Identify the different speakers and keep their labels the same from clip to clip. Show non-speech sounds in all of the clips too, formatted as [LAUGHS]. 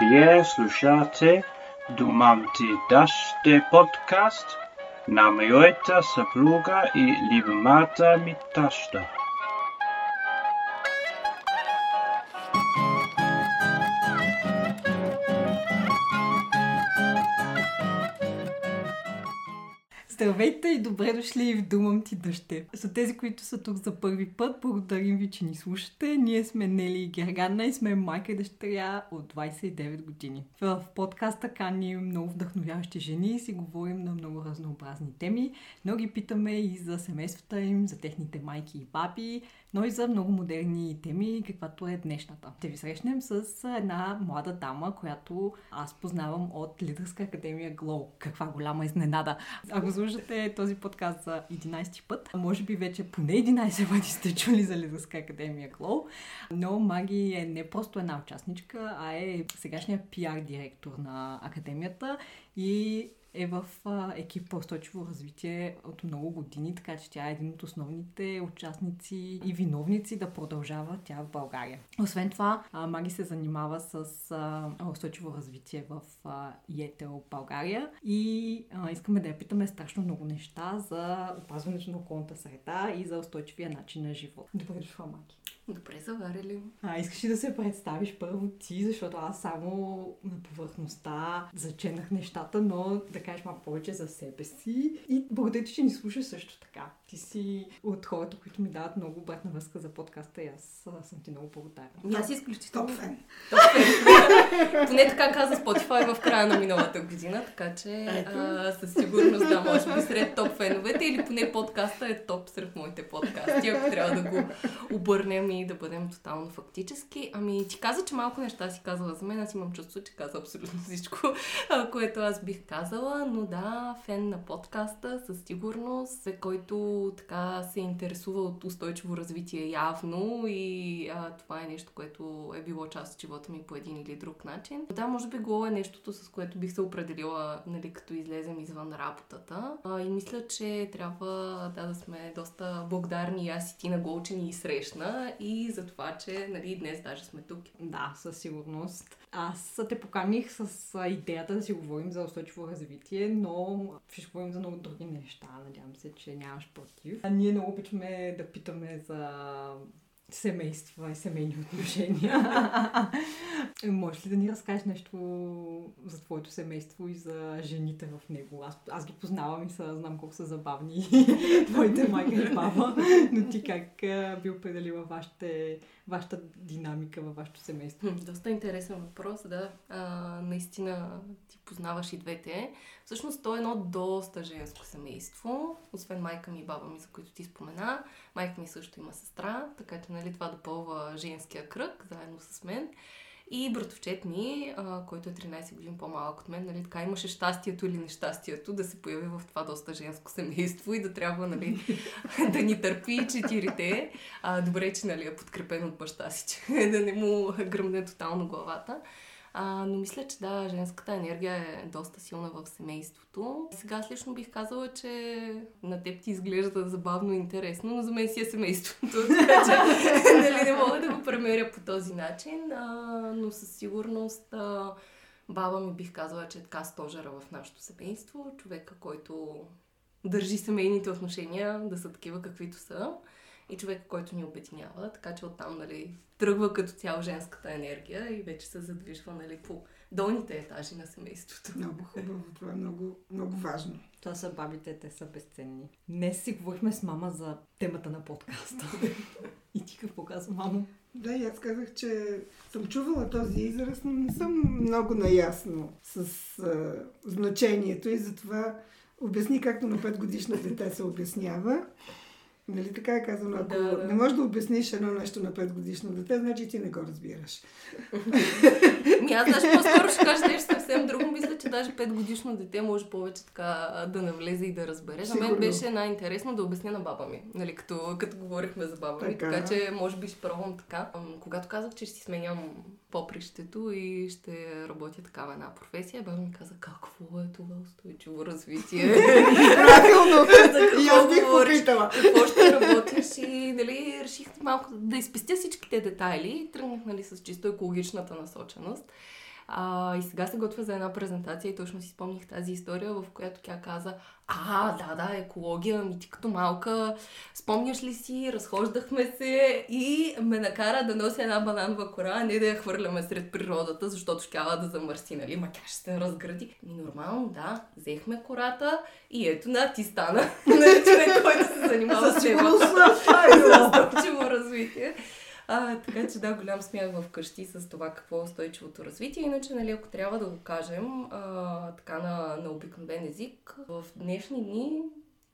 Speaker 1: Вие слушате Думам ти даште подкаст на моята съпруга и любимата ми таща.
Speaker 2: Здравейте и добре дошли в Думам ти дъще. За тези, които са тук за първи път, благодарим ви, че ни слушате. Ние сме Нели и Гергана и сме майка и дъщеря от 29 години. В подкаста каним много вдъхновяващи жени и си говорим на много разнообразни теми, но ги питаме и за семействата им, за техните майки и баби, но и за много модерни теми, каквато е днешната. Ще ви срещнем с една млада дама, която аз познавам от Лидерска академия Glow. Каква голяма изненада! Ако слушате този подкаст за 11 път, може би вече поне 11 пъти сте чули за Лидерска академия Glow, но Маги е не просто една участничка, а е сегашният пиар директор на академията и е в а, екип по устойчиво развитие от много години, така че тя е един от основните участници и виновници да продължава тя в България. Освен това, Маги се занимава с устойчиво развитие в ИЕТЕЛ България и искаме да я питаме страшно много неща за опазването на околната среда и за устойчивия начин на живот. Добре дошла, Маги.
Speaker 3: Добре заварили.
Speaker 2: А, искаш ли да се представиш първо ти, защото аз само на повърхността заченах нещата, но да кажеш малко повече за себе си. И благодаря ти, че ни слушаш също така. Ти си от хората, които ми дават много обратна връзка за подкаста и аз съм ти много благодарна.
Speaker 3: И аз изключително.
Speaker 4: Топ фен.
Speaker 3: Топ фен. [LAUGHS] Поне така каза Spotify в края на миналата година, така че а, със сигурност да, може би сред топ феновете или поне подкаста е топ сред моите подкасти, ако трябва да го обърнем и да бъдем тотално фактически. Ами ти каза, че малко неща си казала за мен, аз имам чувство, че каза абсолютно всичко, което аз бих казала, но да, фен на подкаста със сигурност, който така се интересува от устойчиво развитие явно и а, това е нещо, което е било част от живота ми по един или друг начин. Да, може би го е нещото, с което бих се определила, нали, като излезем извън работата. А, и мисля, че трябва да, да сме доста благодарни аз и ти на Гол, че ни срещна и за това, че нали, днес даже сме тук.
Speaker 2: Да, със сигурност. Аз те поканих с идеята да си говорим за устойчиво развитие, но ще говорим за много други неща. Надявам се, че нямаш против. А ние много обичаме да питаме за семейства и семейни отношения. [LAUGHS] Можеш ли да ни разкажеш нещо за твоето семейство и за жените в него? Аз, аз ги познавам и са, знам колко са забавни [LAUGHS] твоите майка и баба, но ти как а, би определила вашите, вашата динамика във вашето семейство?
Speaker 3: Доста интересен въпрос, да. А, наистина ти познаваш и двете. Всъщност то е едно доста женско семейство, освен майка ми и баба ми, за които ти спомена. Майка ми също има сестра, така че нали, това допълва женския кръг, заедно с мен. И братовчет ми, а, който е 13 години по-малък от мен, нали, така имаше щастието или нещастието да се появи в това доста женско семейство и да трябва нали, [LAUGHS] да ни търпи четирите. А, добре, че нали, е подкрепен от баща си, че [LAUGHS] да не му гръмне тотално главата. А, но мисля, че да, женската енергия е доста силна в семейството. Сега аз лично бих казала, че на теб ти изглежда забавно и интересно, но за мен си е семейството, [LAUGHS] така че нали, не мога да го премеря по този начин, а, но със сигурност а, баба ми бих казала, че е така стожера в нашето семейство, човека, който държи семейните отношения да са такива каквито са и човека, който ни обединява, така че оттам нали, тръгва като цяло женската енергия и вече се задвижва нали, по долните етажи на семейството.
Speaker 4: Много хубаво. Това е много, много важно.
Speaker 2: Това са бабите, те са безценни. Днес си говорихме с мама за темата на подкаста. [LAUGHS] И ти какво казва, мамо?
Speaker 4: Да, и аз казах, че съм чувала този израз, но не съм много наясно с а, значението и затова обясни както на 5 годишно дете се обяснява. Нали така е казано, ако
Speaker 3: Да, да.
Speaker 4: не можеш да обясниш едно нещо на 5 годишно дете, значи ти не го разбираш. [LAUGHS]
Speaker 3: Ми аз даже по-скоро ще кажа нещо съвсем друго. Мисля, че даже 5 годишно дете може повече така да навлезе и да разбере. За мен беше най-интересно да обясня на баба ми, нали, като, като говорихме за баба ми.
Speaker 4: Така.
Speaker 3: Така че може би ще пробвам така. Когато казах, че ще си сменям попрището и ще работя такава една професия, баба ми каза, какво е това устойчиво развитие? [LAUGHS]
Speaker 4: Правилно! [LAUGHS] И аз бих попитала.
Speaker 3: какво ще работиш и нали, реших малко да изпестя всичките детайли и тръгнах нали, с чисто екологичната насоченост. А, и сега се готвя за една презентация и точно си спомних тази история, в която тя каза, а, да, да, екология, ми ти като малка, спомняш ли си, разхождахме се и ме накара да нося една бананова кора, а не да я хвърляме сред природата, защото ще да замърси, нали? Ма тя ще се разгради. Ми нормално, да, взехме кората и ето на ти стана. [LAUGHS] Нали, човек, който се занимава с [LAUGHS] устойчиво развитие. А, така че да, голям смях вкъщи с това какво е устойчивото развитие. Иначе, нали, ако трябва да го кажем а, така на, на обикновен език, в днешни дни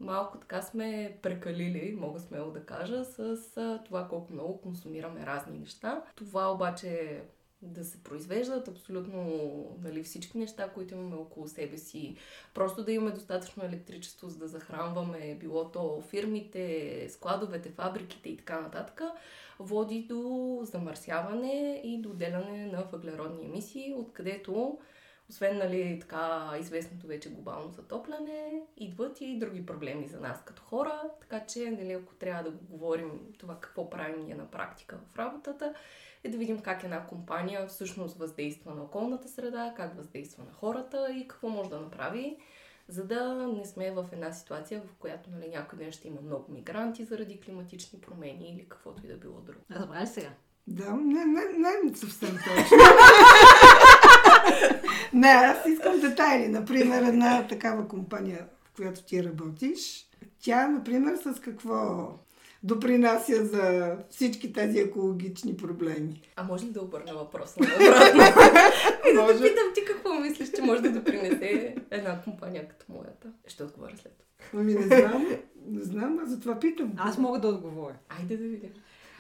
Speaker 3: малко така сме прекалили, мога смело да кажа, с а, това колко много консумираме разни неща. Това обаче да се произвеждат абсолютно нали, всички неща, които имаме около себе си. Просто да имаме достатъчно електричество, за да захранваме било то фирмите, складовете, фабриките и така нататък, води до замърсяване и до отделяне на въглеродни емисии, откъдето освен нали, така известното вече глобално затопляне, идват и други проблеми за нас като хора, така че нали, ако трябва да го говорим това какво правим ние на практика в работата, е да видим как една компания всъщност въздейства на околната среда, как въздейства на хората и какво може да направи, за да не сме в една ситуация, в която нали, някой ден ще има много мигранти заради климатични промени или каквото и да било друго.
Speaker 2: Разбра ли сега?
Speaker 4: Да, не, не, не съвсем точно. [LAUGHS] не, аз искам детайли. Например, една такава компания, в която ти работиш, тя, например, с какво допринася за всички тези екологични проблеми.
Speaker 3: А може ли да обърна въпроса на обратно? И да те питам ти какво мислиш, че може да допринесе една компания като моята? Ще отговоря след
Speaker 4: това. Ами не знам, не знам, а затова питам.
Speaker 2: Аз мога да отговоря.
Speaker 3: Айде да видим.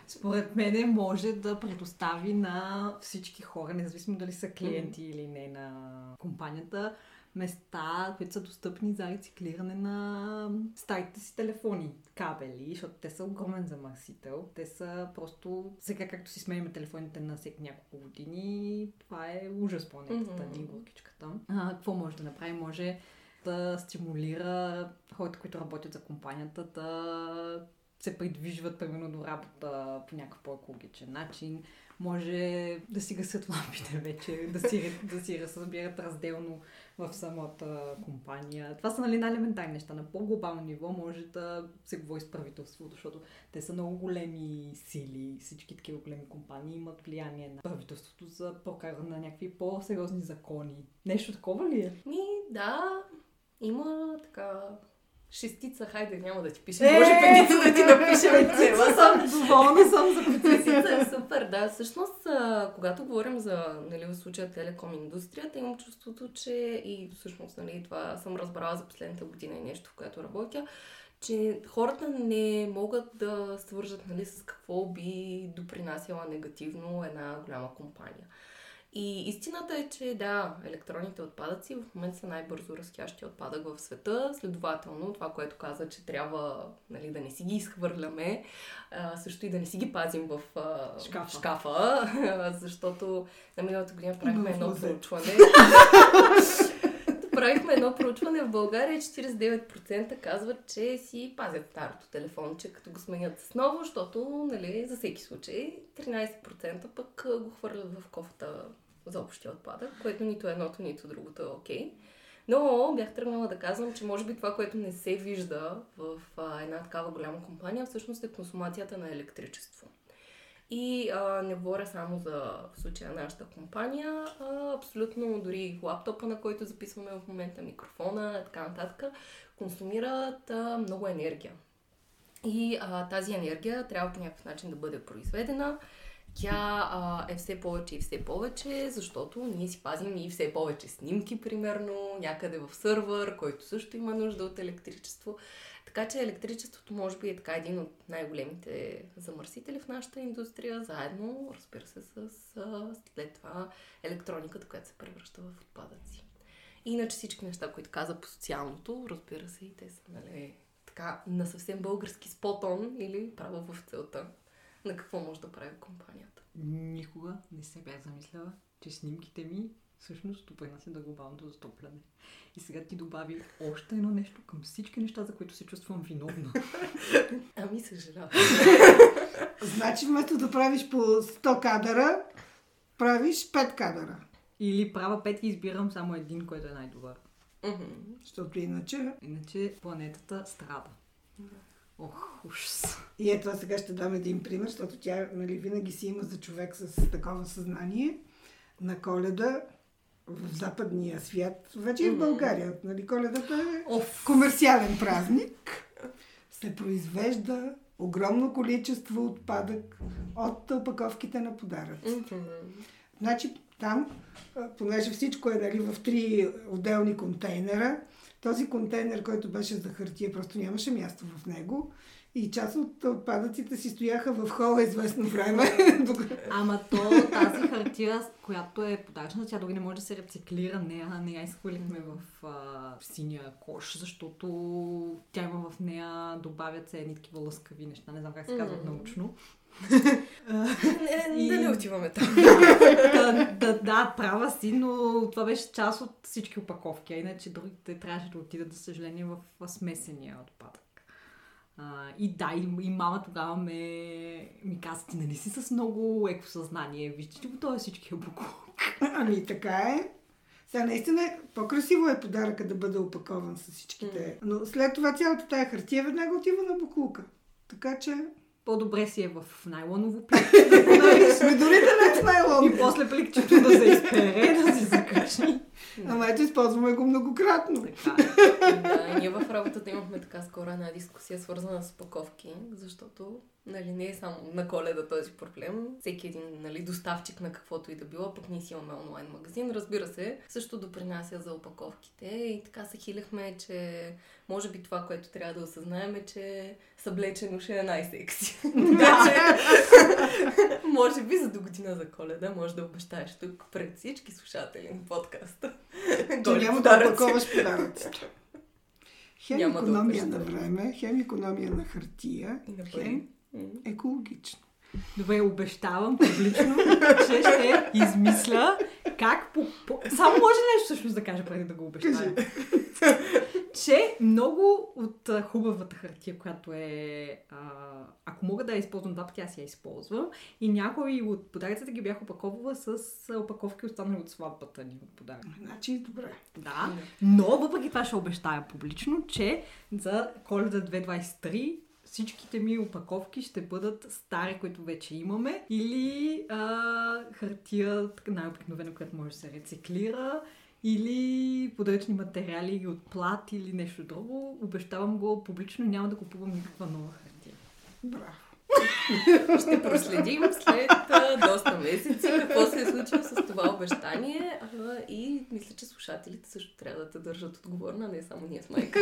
Speaker 2: Според мен може да предостави на всички хора, независимо дали са клиенти mm-hmm. или не на компанията, места, които са достъпни за рециклиране на старите си телефони, кабели, защото те са огромен замърсител. Те са просто, сега както си сменяме телефоните на всеки няколко години, това е ужас планетата mm-hmm. ни, горкичката. А, какво може да направи? Може да стимулира хората, които работят за компанията, да се придвижват примерно до работа по някакъв по-екологичен начин. Може да си гасят лампите вече, да си, да си разбират разделно в самата компания. Това са нали, най-елементарни неща. На по-глобално ниво може да се говори с правителството, защото те са много големи сили. Всички такива големи компании имат влияние на правителството за прокарване на някакви по-сериозни закони. Нещо такова ли е?
Speaker 3: Ми, да. Има така шестица, хайде, няма да ти пише. Е, Може петица да ти напишем цела.
Speaker 2: Съм доволна съм за
Speaker 3: петица. Супер, да. Всъщност, когато говорим за, нали, случая телеком индустрията, имам чувството, че и всъщност, нали, това съм разбрала за последната година и нещо, в което работя, че хората не могат да свържат нали, с какво би допринасяла негативно една голяма компания. И истината е, че да, електронните отпадъци в момента са най-бързо растящия отпадък в света. Следователно, това, което каза, че трябва нали, да не си ги изхвърляме, а, също и да не си ги пазим в а, шкафа, шкафа защото на миналата година правихме едно проучване. правихме едно проучване в България, 49% казват, че си пазят старото телефонче, като го сменят с ново, защото, нали, за всеки случай, 13% пък го хвърлят в кофата за общия отпадък, което нито едното, нито другото е окей. Но бях тръгнала да казвам, че може би това, което не се вижда в а, една такава голяма компания, всъщност е консумацията на електричество. И а, не говоря само за в случая нашата компания, а абсолютно дори лаптопа, на който записваме в момента, микрофона, така нататък, консумират а, много енергия. И а, тази енергия трябва по някакъв начин да бъде произведена тя а, е все повече и все повече, защото ние си пазим и все повече снимки, примерно, някъде в сървър, който също има нужда от електричество. Така че електричеството може би е така един от най-големите замърсители в нашата индустрия, заедно, разбира се, с а, след това електрониката, която се превръща в отпадъци. Иначе всички неща, които каза по социалното, разбира се, и те са, нали, така, на съвсем български спотон или право в целта на какво може да прави компанията.
Speaker 2: Никога не се бях замисляла, че снимките ми всъщност допринасят до глобалното затопляне. И сега ти добави още едно нещо към всички неща, за които се чувствам виновна. [LAUGHS]
Speaker 3: ами съжалявам. [LAUGHS]
Speaker 4: значи вместо да правиш по 100 кадъра, правиш 5 кадъра.
Speaker 2: Или правя пет и избирам само един, който е най-добър.
Speaker 4: Защото иначе...
Speaker 2: Иначе планетата страда. Ох, ужас.
Speaker 4: И ето сега ще дам един пример, защото тя нали, винаги си има за човек с такова съзнание. На коледа в западния свят, вече и в България, нали, коледата е
Speaker 2: Оф.
Speaker 4: комерциален празник, се произвежда огромно количество отпадък от опаковките на подаръци. Значи там, понеже всичко е нали, в три отделни контейнера, този контейнер, който беше за хартия, просто нямаше място в него. И част от отпадъците си стояха в хола известно време. [LAUGHS]
Speaker 2: Ама то тази хартия, която е подаръчна, тя дори не може да се рециклира. Нея, нея изхвърлихме в, а, в синия кош, защото тя има в нея, добавят се едни такива лъскави неща, не знам как се казват научно.
Speaker 3: Не, да не отиваме там.
Speaker 2: да, да, да, права си, но това беше част от всички опаковки, а иначе другите трябваше да отидат, за съжаление, в, смесения отпадък. А, и да, и, и мама тогава ме, ми каза, ти нали си с много екосъзнание, виждаш ли го това всички буклук?
Speaker 4: Ами така е. Сега наистина е- по-красиво е подаръка да бъде опакован с всичките. Но след това цялата тая хартия веднага отива на буклука. Така че...
Speaker 2: По-добре си е в найлоново плик [LAUGHS]
Speaker 4: Сме дори да не сме лон.
Speaker 2: и после пликчето да се изпере, да се закачи.
Speaker 4: Ама ето използваме го многократно.
Speaker 2: Така е.
Speaker 3: Да, и ние в работата имахме така скоро една дискусия, свързана с упаковки, защото нали, не е само на коледа този проблем. Всеки един нали, доставчик на каквото и да било, пък ние си имаме онлайн магазин, разбира се, също допринася за упаковките и така се хилехме, че може би това, което трябва да осъзнаем е, че съблечено ще е най-секси. [LAUGHS] Така че, [LAUGHS] може би за до година за коледа може да обещаеш тук пред всички слушатели на подкаста.
Speaker 4: Че няма да опаковаш подаръците. Хем
Speaker 3: Няма да
Speaker 4: економия на
Speaker 3: обещая.
Speaker 4: време, хем економия на хартия,
Speaker 3: И на
Speaker 4: хем екологично.
Speaker 2: Добре, обещавам публично, че ще измисля как по... по... Само може нещо всъщност да кажа преди да го обещая. [LAUGHS] че много от а, хубавата хартия, която е... А, ако мога да я използвам два пъти, аз я използвам. И някои от подаръците ги бях опаковала с опаковки останали от сватбата ни от подарък.
Speaker 4: Значи, добре.
Speaker 2: Да, но въпреки това ще обещая публично, че за коледа 2023 всичките ми опаковки ще бъдат стари, които вече имаме, или а, хартия, така най-обикновена, която може да се рециклира, или подаръчни материали от плат или нещо друго. Обещавам го публично, няма да купувам никаква нова хартия.
Speaker 4: Браво. [LAUGHS]
Speaker 3: Ще проследим след а, доста месеци какво се е случило с това обещание а, и мисля, че слушателите също трябва да те държат отговорна, не само ние с майка.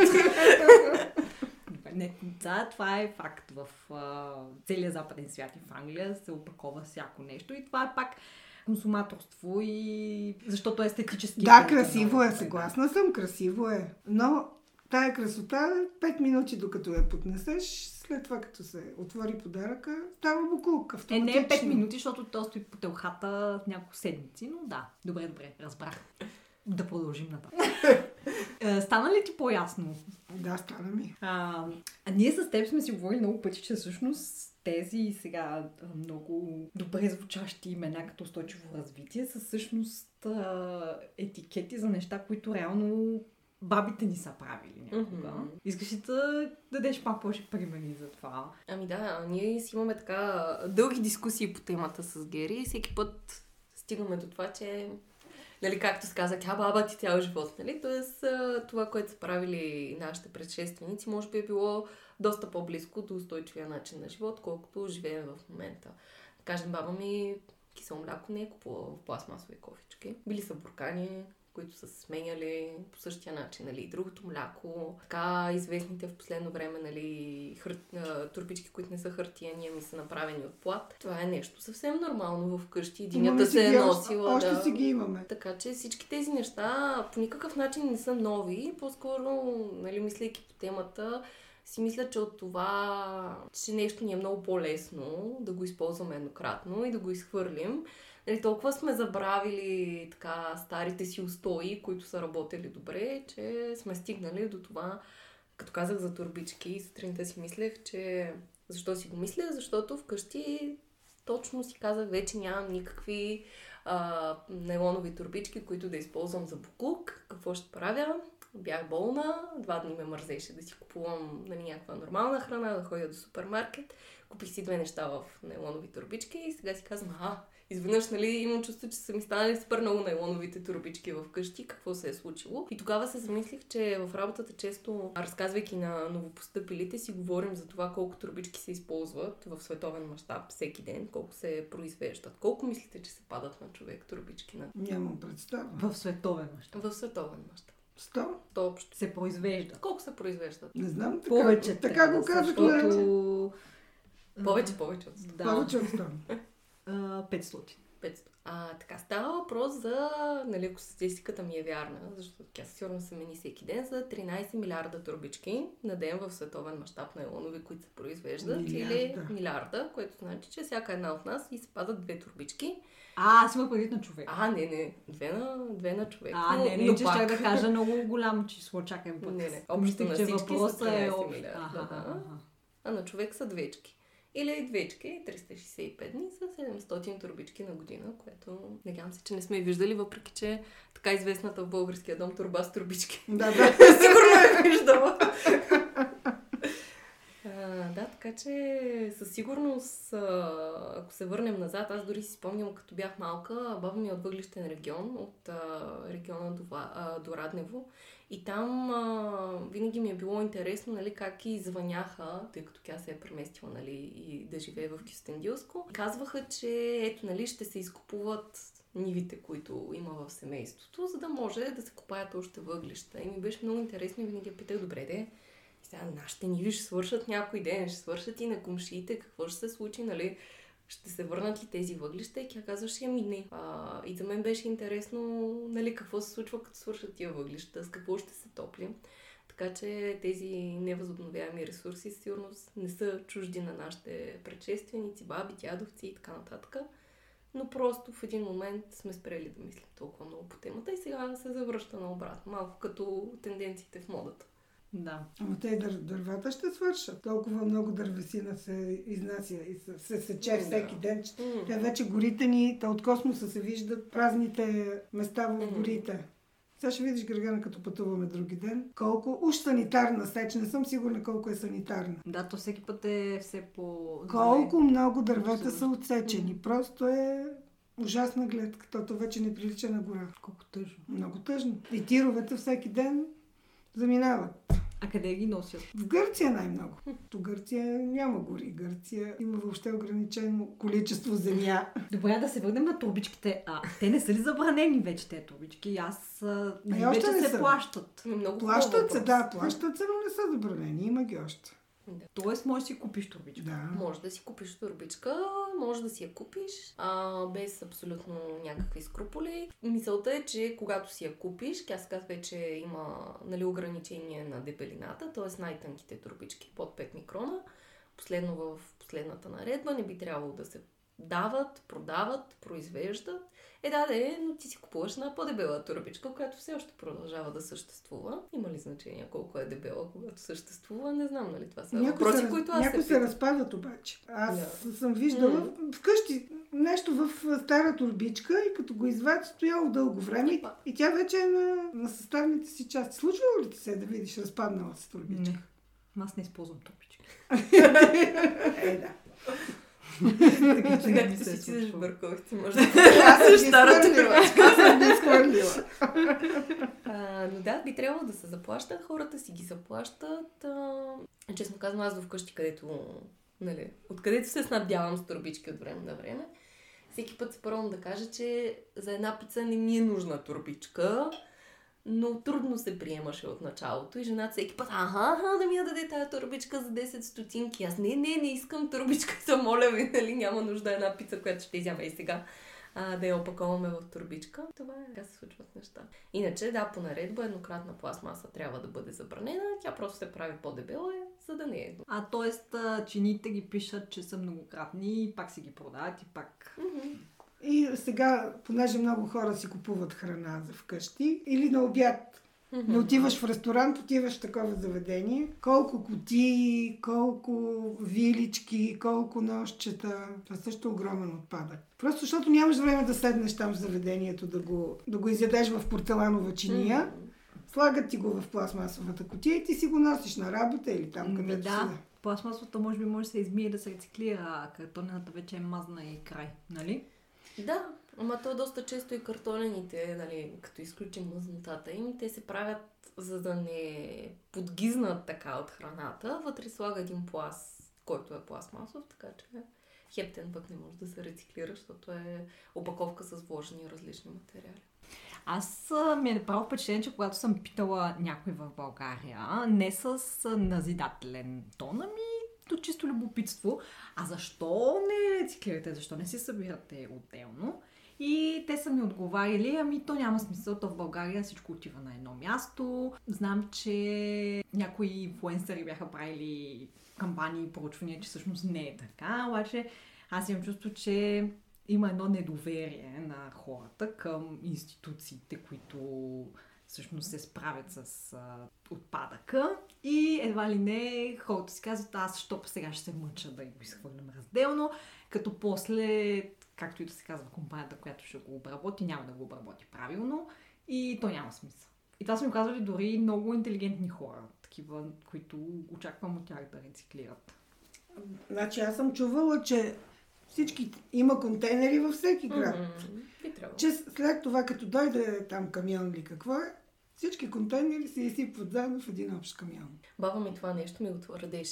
Speaker 2: Добре, [LAUGHS] Не, да, това е факт. В а, целия западен свят и в Англия се опакова всяко нещо и това е пак консуматорство и защото е естетически.
Speaker 4: Да, красиво е,
Speaker 2: много.
Speaker 4: съгласна съм, красиво е. Но тая красота, 5 минути докато я поднесеш, след това като се отвори подаръка, става буклук
Speaker 2: Е, не е 5
Speaker 4: автоматично.
Speaker 2: минути, защото то стои по телхата няколко седмици, но да. Добре, добре, разбрах. Да продължим нататък. [LAUGHS] Е, Стана ли ти по-ясно?
Speaker 4: Да, стана ми.
Speaker 2: А, а ние с теб сме си говорили много пъти, че всъщност тези сега много добре звучащи имена като устойчиво развитие са всъщност етикети за неща, които реално бабите ни са правили някога.
Speaker 3: Мгм.
Speaker 2: Искаш ли да дадеш пак повече примери за това?
Speaker 3: Ами да, ние си имаме така дълги дискусии по темата с Гери и всеки път стигаме до това, че нали, както се каза, тя баба ти цял живот, нали? Тоест, това, което са правили нашите предшественици, може би е било доста по-близко до устойчивия начин на живот, колкото живеем в момента. Да кажем, баба ми кисело мляко не е купувала в пластмасови кофички. Били са буркани, които са се сменяли по същия начин, нали, другото мляко, така известните в последно време, нали, хър... турбички, които не са хартияни, ами са направени от плат. Това е нещо съвсем нормално вкъщи. Единята се е носила.
Speaker 4: Още
Speaker 3: да.
Speaker 4: си ги имаме.
Speaker 3: Така че всички тези неща по никакъв начин не са нови. По-скоро, нали, мислейки по темата, си мисля, че от това, че нещо ни е много по-лесно да го използваме еднократно и да го изхвърлим. Нали, толкова сме забравили така старите си устои, които са работили добре, че сме стигнали до това, като казах за турбички, сутринта си мислех, че защо си го мисля? Защото вкъщи точно си казах, вече нямам никакви а, нейлонови турбички, които да използвам за буклук. Какво ще правя? Бях болна, два дни ме мързеше да си купувам нали, някаква нормална храна, да ходя до супермаркет. Купих си две неща в нейлонови турбички и сега си казвам, а, изведнъж, нали, имам чувство, че са ми станали супер много нейлоновите турбички в къщи, какво се е случило. И тогава се замислих, че в работата често, разказвайки на новопостъпилите, си говорим за това колко турбички се използват в световен мащаб всеки ден, колко се произвеждат. Колко мислите, че се падат на човек турбички на...
Speaker 4: Нямам представа.
Speaker 2: В световен мащаб.
Speaker 3: В световен мащаб.
Speaker 4: Сто?
Speaker 3: То общо.
Speaker 2: Се произвежда.
Speaker 3: Колко се произвеждат?
Speaker 4: Не знам. Така,
Speaker 2: Повече
Speaker 4: така го казахме.
Speaker 2: защото...
Speaker 3: Повече, повече от 100.
Speaker 2: Да.
Speaker 4: Повече от сто.
Speaker 2: А, 500.
Speaker 3: 500. А, така, става въпрос за, нали, ако статистиката ми е вярна, защото тя сигурно се мени всеки ден, за 13 милиарда турбички на ден в световен мащаб на елонови, които се произвеждат.
Speaker 4: Милиарда.
Speaker 3: Или милиарда, което значи, че всяка една от нас и се падат две турбички.
Speaker 2: А, аз имах предвид на човек.
Speaker 3: А, не, не, две на, две на човек.
Speaker 2: А,
Speaker 3: но,
Speaker 2: не, не,
Speaker 3: но
Speaker 2: че
Speaker 3: пак.
Speaker 2: ще да кажа много голямо число, чакай път. [LAUGHS]
Speaker 3: Не, не, общо на всички са
Speaker 2: въпросът е
Speaker 3: 13
Speaker 2: общ.
Speaker 3: милиарда,
Speaker 2: Аха,
Speaker 3: да.
Speaker 2: аха.
Speaker 3: А на човек са двечки. Или двечки, 365 дни са 700 турбички на година, което надявам се, че не сме виждали, въпреки че така известната в българския дом турба с турбички.
Speaker 4: Да, да. [LAUGHS]
Speaker 3: Сигурно е виждала. Така че със сигурност, ако се върнем назад, аз дори си спомням, като бях малка, баба ми е от въглищен регион, от региона до, Раднево. И там а, винаги ми е било интересно, нали, как и звъняха, тъй като тя се е преместила, нали, и да живее в Кюстендилско. Казваха, че ето, нали, ще се изкупуват нивите, които има в семейството, за да може да се купаят още въглища. И ми беше много интересно и винаги питах, добре де, сега нашите ниви ще свършат някой ден, ще свършат и на комшиите, какво ще се случи, нали? Ще се върнат ли тези въглища? И тя казваше, ами не. А, и за мен беше интересно, нали, какво се случва, като свършат тия въглища, с какво ще се топли. Така че тези невъзобновяеми ресурси със сигурност не са чужди на нашите предшественици, баби, дядовци и така нататък. Но просто в един момент сме спрели да мислим толкова много по темата и сега се завръща наобратно. Малко като тенденциите в модата.
Speaker 2: Да.
Speaker 4: Ама те дър, дървата ще свършат. Толкова много дървесина се изнася и се, се сече всеки ден. че. Те вече горите ни, та от космоса се виждат празните места в горите. Сега ще видиш, Гергана, като пътуваме други ден, колко уж санитарна сеч, не съм сигурна колко е санитарна.
Speaker 2: Да, то всеки път е все по...
Speaker 4: Колко много дървета са отсечени. Просто е ужасна гледка. То вече не прилича на гора.
Speaker 2: Колко тъжно.
Speaker 4: Много тъжно. И тировете всеки ден заминават.
Speaker 2: А къде ги носят?
Speaker 4: В Гърция най-много. То Гърция няма гори. Гърция има въобще ограничено количество земя.
Speaker 2: Добре, да се върнем на турбичките. А, те не са ли забранени вече тези турбички? Аз а,
Speaker 4: Ами още
Speaker 2: вече
Speaker 4: не
Speaker 2: се
Speaker 4: са.
Speaker 2: плащат.
Speaker 3: Ами, Много
Speaker 4: Плащат се, да, плащат се, но не са забранени. Има ги още.
Speaker 2: Тоест, можеш да си купиш турбичка.
Speaker 4: Да.
Speaker 3: Може да си купиш турбичка, може да си я купиш а, без абсолютно някакви скруполи. Мисълта е, че когато си я купиш, тя сега вече има нали, ограничение на дебелината, т.е. най-тънките турбички под 5 микрона. Последно в последната наредба не би трябвало да се дават, продават, произвеждат. Е, да, да, но ти си купуваш една по-дебела турбичка, която все още продължава да съществува. Има ли значение колко е дебела, когато съществува? Не знам, нали? Това са въпроси,
Speaker 4: се,
Speaker 3: които аз
Speaker 4: някои
Speaker 3: се
Speaker 4: се разпадат обаче. Аз
Speaker 3: Да.
Speaker 4: съм виждала
Speaker 3: М.
Speaker 4: вкъщи нещо в стара турбичка и като го извадиш, стояло дълго време и,
Speaker 3: Опа.
Speaker 4: и тя вече е на, на съставните си части. Случвало ли ти се да видиш разпаднала се турбичка?
Speaker 2: Не. Аз не използвам турбички. [LAUGHS]
Speaker 4: Е, да.
Speaker 2: Се е
Speaker 3: си
Speaker 2: случвало.
Speaker 3: бърковица, може
Speaker 4: Аз съм
Speaker 3: да старата.
Speaker 4: Аз съм ги изхвърлила. [LAUGHS]
Speaker 3: Но да, би трябвало да се заплащат, хората си ги заплащат. А, честно казвам, аз вкъщи, където, нали, откъдето се снабдявам с турбички от време на време, всеки път се пробвам да кажа, че за една пица не ми е нужна турбичка, но трудно се приемаше от началото и жената всеки път, аха, аха, да ми я даде тази турбичка за 10 стотинки. Аз не, не, не искам турбичка, за моля ви, [LAUGHS] нали, няма нужда една пица, която ще изяме и сега а, да я опаковаме в турбичка. Това е, така се случват неща. Иначе, да, по наредба еднократна пластмаса трябва да бъде забранена, тя просто се прави по-дебела, за да не е.
Speaker 2: А т.е. чините ги пишат, че са многократни и пак си ги продават и пак...
Speaker 3: Мгм.
Speaker 4: И сега, понеже много хора си купуват храна за вкъщи или на обяд, Не отиваш в ресторант, отиваш в такова заведение. Колко кутии, колко вилички, колко нощчета. Това също е огромен отпадък. Просто защото нямаш време да седнеш там в заведението, да го, да го изядеш в порцеланова чиния. Слагат ти го в пластмасовата кутия и ти си го носиш на работа или там, където
Speaker 2: да,
Speaker 4: си.
Speaker 2: пластмасовата може би може да се измие да се рециклира, а картонената вече е мазна и край, нали?
Speaker 3: Да, ама то доста често и картолените, нали, като изключим мазнотата им, те се правят за да не подгизнат така от храната. Вътре слага един пласт, който е пластмасов, така че хептен пък не може да се рециклира, защото е опаковка с вложени различни материали.
Speaker 2: Аз ми е направо впечатление, че когато съм питала някой в България, не с назидателен тон, ами до чисто любопитство, а защо не рециклирате, защо не си събирате отделно? И те са ми отговарили, ами то няма смисъл, то в България всичко отива на едно място. Знам, че някои инфуенсъри бяха правили кампании и проучвания, че всъщност не е така, обаче аз имам чувство, че има едно недоверие на хората към институциите, които всъщност се справят с а, отпадъка и едва ли не хората си казват, аз що сега ще се мъча да го изхвърлям разделно, като после, както и да се казва, компанията, която ще го обработи, няма да го обработи правилно и то няма смисъл. И това са ми казвали дори много интелигентни хора, такива, които очаквам от тях да рециклират.
Speaker 4: Значи аз съм чувала, че всички има контейнери във всеки град.
Speaker 3: Трябвало.
Speaker 4: Че след това, като дойде там камион или какво е, всички контейнери се изсипват заедно в един общ камион.
Speaker 3: Баба ми това нещо ми го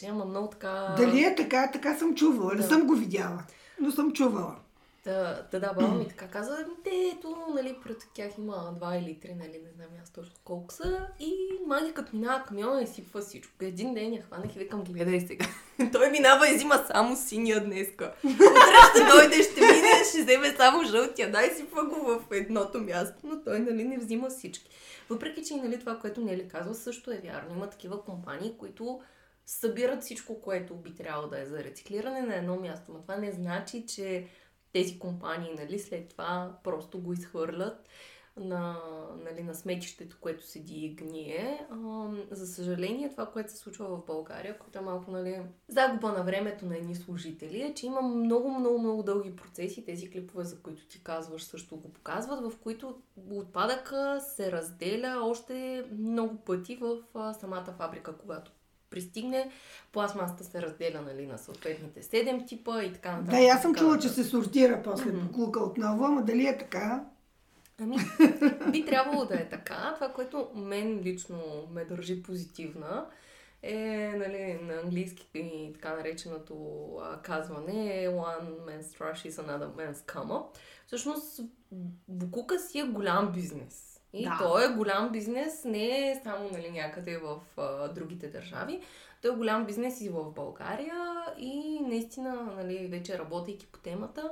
Speaker 3: ама много така...
Speaker 4: Дали е така, така съм чувала. Не
Speaker 3: Да.
Speaker 4: съм го видяла, но съм чувала.
Speaker 3: Да, да, да, баба ми така каза, «Ами те, ето, нали, пред тях има два или три, нали, не знам аз точно колко са. И маги като минава камиона и сипва всичко. Един ден я хванах и викам, гледай сега. [LAUGHS] Той минава и взима само синия днеска. Утре ще дойде, ще мине, ще вземе само жълтия. Дай сипва го в едното място, но той, нали, не взима всички. Въпреки, че, нали, това, което Нели казва, също е вярно. Има такива компании, които събират всичко, което би трябвало да е за рециклиране на едно място. Но това не значи, че тези компании, нали, след това просто го изхвърлят на, нали, на сметището, което седи и гние. А, за съжаление, това, което се случва в България, което е малко нали, загуба на времето на едни служители, е, че има много, много, много дълги процеси. Тези клипове, за които ти казваш, също го показват, в които отпадъка се разделя още много пъти в самата фабрика, когато пристигне. Пластмасата се разделя нали, на съответните 7 типа и така нататък.
Speaker 4: Да, аз съм чула, че се сортира после
Speaker 3: Мгм.
Speaker 4: буклука отново, ама дали е така?
Speaker 3: Ами, би трябвало да е така. Това, което мен лично ме държи позитивна, е нали, на английски и така нареченото а, казване е One man's trash is another man's come up. Всъщност, Букука си е голям бизнес. И
Speaker 2: Да.
Speaker 3: той е голям бизнес не е само нали, някъде в а, другите държави. Той е голям бизнес и в България и наистина, нали, вече работейки по темата,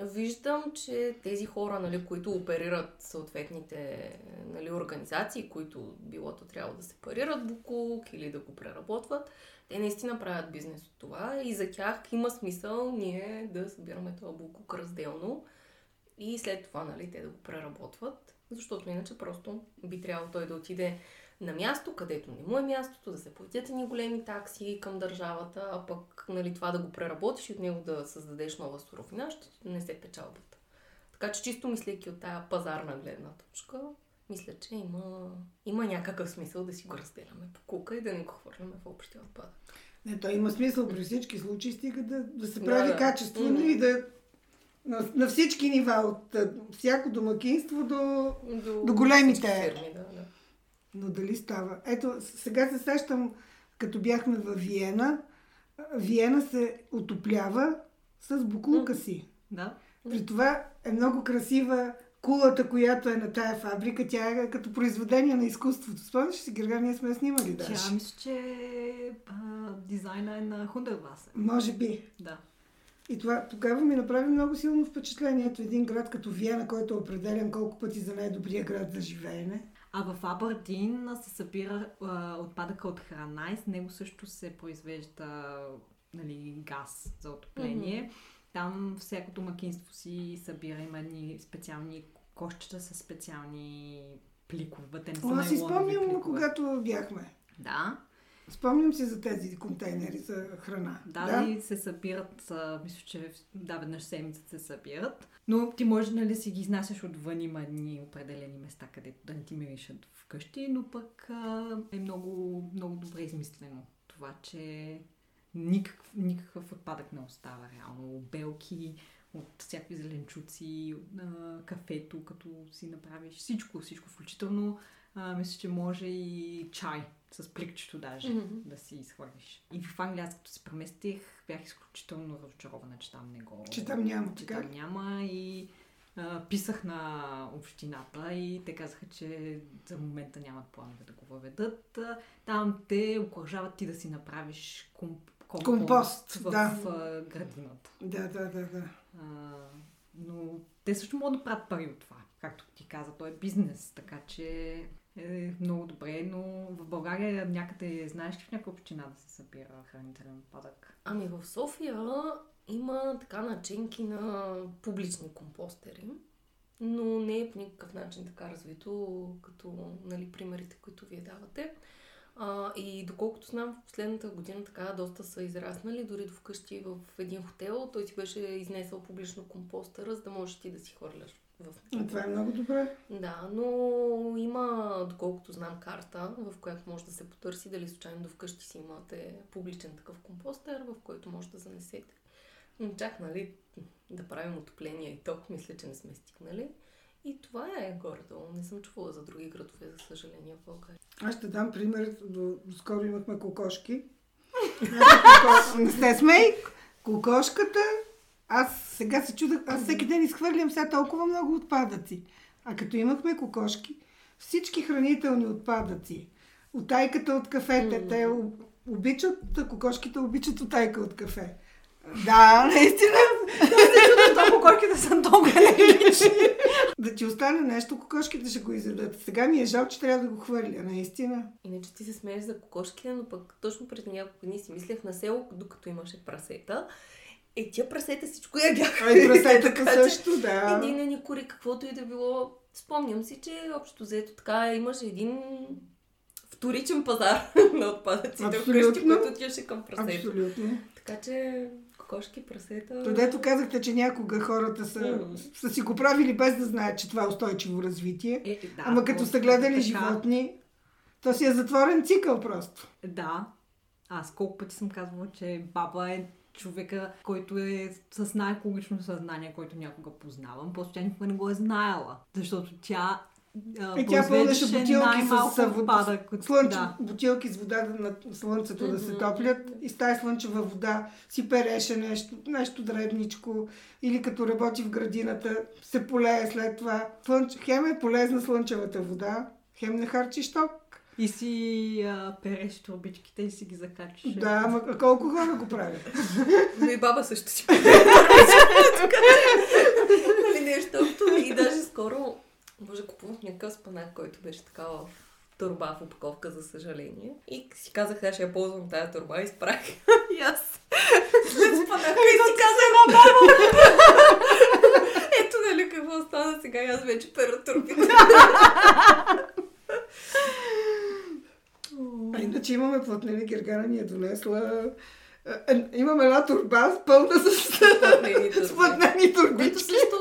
Speaker 3: виждам, че тези хора, нали, които оперират съответните нали, организации, които билото трябва да сепарират буклук или да го преработват, те наистина правят бизнес от това и за тях има смисъл ние да събираме този буклук разделно и след това нали, те да го преработват, защото иначе просто би трябвало той да отиде на място, където не му е мястото, да се платят ни големи такси към държавата, а пък нали, това да го преработиш и от него да създадеш нова суровина, ще не се печалбата. Така че чисто мислейки от тая пазарна гледна точка, мисля, че има, има някакъв смисъл да си го разделяме по кука и да не го хвърляме в общия отпадък.
Speaker 4: Не, то има смисъл при всички случаи, стига да, да се
Speaker 3: Да,
Speaker 4: прави
Speaker 3: да.
Speaker 4: качествено
Speaker 3: Мгм.
Speaker 4: и да на, на всички нива, от всяко домакинство до...
Speaker 3: До,
Speaker 4: До големите.
Speaker 3: Фирми, да, да.
Speaker 4: Но дали става? Ето, сега се сещам, като бяхме в Виена, Виена се отоплява с буклука си.
Speaker 2: Да.
Speaker 4: При това е много красива кулата, която е на тая фабрика. Тя е като произведение на изкуството. Спомняш ли си, Гергар, ние сме я снимали даже.
Speaker 2: Тя мисля, че а, дизайна е на Хундерваса.
Speaker 4: Може би.
Speaker 2: Да.
Speaker 4: И това тогава ми направи много силно впечатление. Ето един град като Виена, който е определен колко пъти за най-добрия град за живеене.
Speaker 2: А в Абърдин се събира а, отпадъка от храна и с него също се произвежда нали, газ за отопление. Там всяко домакинство си събира има едни специални кошчета с специални пликове. Те не са
Speaker 4: О, аз си спомням, когато бяхме.
Speaker 2: Да,
Speaker 4: Спомням си за тези контейнери за храна.
Speaker 2: да, и се събират, а, мисля, че да, веднъж седмицата се събират. Но ти може нали, да си ги изнасяш отвън, има едни определени места, където да не ти миришат вкъщи, но пък а, е много, много добре измислено това, че никакъв, никакъв отпадък не остава реално. Белки, от всякакви зеленчуци, кафето, като си направиш всичко, всичко, включително а, мисля, че може и чай с пликчето даже
Speaker 3: Мгм.
Speaker 2: да си изхвърлиш. И в Англия, аз като се преместих, бях изключително разочарована, че там не го...
Speaker 4: Че там няма,
Speaker 2: че
Speaker 4: така
Speaker 2: там няма и а, писах на общината и те казаха, че за момента нямат планове да го въведат. Там те окоръжават ти да си направиш комп, компост,
Speaker 4: Компост,
Speaker 2: в
Speaker 4: да.
Speaker 2: градината.
Speaker 4: Да, да, да, да.
Speaker 2: А, но те също могат да правят пари от това. Както ти каза, то е бизнес, така че е много добре, но в България някъде, знаеш ли в някаква община да се събира хранителен отпадък?
Speaker 3: Ами в София има така начинки на публични компостери, но не е по никакъв начин така развито, като нали, примерите, които вие давате. А, и доколкото знам, в последната година така доста са израснали, дори до вкъщи в един хотел. Той си беше изнесъл публично компостера, за да можеш ти да си хвърляш в
Speaker 4: А, Това е много добре.
Speaker 3: да, но има, доколкото знам, карта, в която може да се потърси дали случайно до вкъщи си имате публичен такъв компостер, в който може да занесете. Но чак, нали, да правим отопление и ток, мисля, че не сме стигнали. И това е горе-долу. Не съм чувала за други градове, за съжаление, в България.
Speaker 4: Аз ще дам пример. Скоро имахме кокошки. Значи, [LAUGHS] Не сте смей. Кокошката. Аз сега се чудах. Аз всеки ден изхвърлям сега толкова много отпадъци. А като имахме кокошки, всички хранителни отпадъци, отайката от кафете,
Speaker 3: М.
Speaker 4: те об- обичат, кокошките обичат отайка от кафе. Да, наистина.
Speaker 2: Толкова корките са много енергични.
Speaker 4: Да ти остане нещо, кокошките ще го изядат. Сега ми е жал, че трябва да го хвърля, наистина.
Speaker 3: Иначе ти се смееш за кокошките, но пък точно преди няколко дни си мислех на село, докато имаше прасета. Е, тия прасета всичко я бяха.
Speaker 4: А и прасетата [LAUGHS]
Speaker 3: Така че-
Speaker 4: също, да.
Speaker 3: Един ни кури, каквото и да било. Спомням си, че общо взето така имаше един вторичен пазар [LAUGHS] на отпадъците вкъщи, който отиваше към прасета.
Speaker 4: Абсолютно.
Speaker 3: Така че кокошки, прасета...
Speaker 4: Тодето казахте, че някога хората са,
Speaker 3: Мгм.
Speaker 4: са си го правили без да знаят, че това е устойчиво развитие.
Speaker 2: Е, да,
Speaker 4: Ама като са гледали
Speaker 2: така.
Speaker 4: животни, то си е затворен цикъл просто.
Speaker 2: Да. Аз колко пъти съм казвала, че баба е човека, който е с най-екологично съзнание, който някога познавам. Просто тя никога не го е знаела. Защото тя а,
Speaker 4: Е, тя пълнеше бутилки с а,
Speaker 2: отпадък. от-
Speaker 4: слънч,
Speaker 2: Да.
Speaker 4: бутилки с вода да на слънцето да се топлят и с тази слънчева вода си переше нещо, нещо дребничко или като работи в градината се полее след това. Слънч... Хем е полезна слънчевата вода, хем не харчиш ток.
Speaker 2: И си а, переш турбичките и си ги закачаш.
Speaker 4: Да, ама колко хора го правят?
Speaker 3: Но и баба също си Нали [LAUGHS] нещо. И даже скоро, може купувах някакъв спанак, който беше така в турба в упаковка, за съжаление. И си казах, аз ще я ползвам тази турба и спрах. И аз след спанака и си казах баба. Ето нали какво стана сега и аз вече пера турбите. [LAUGHS]
Speaker 4: А иначе имаме плътнени гергана ни е донесла. Имаме една турба пълна с,
Speaker 3: Плътнени турби. Което също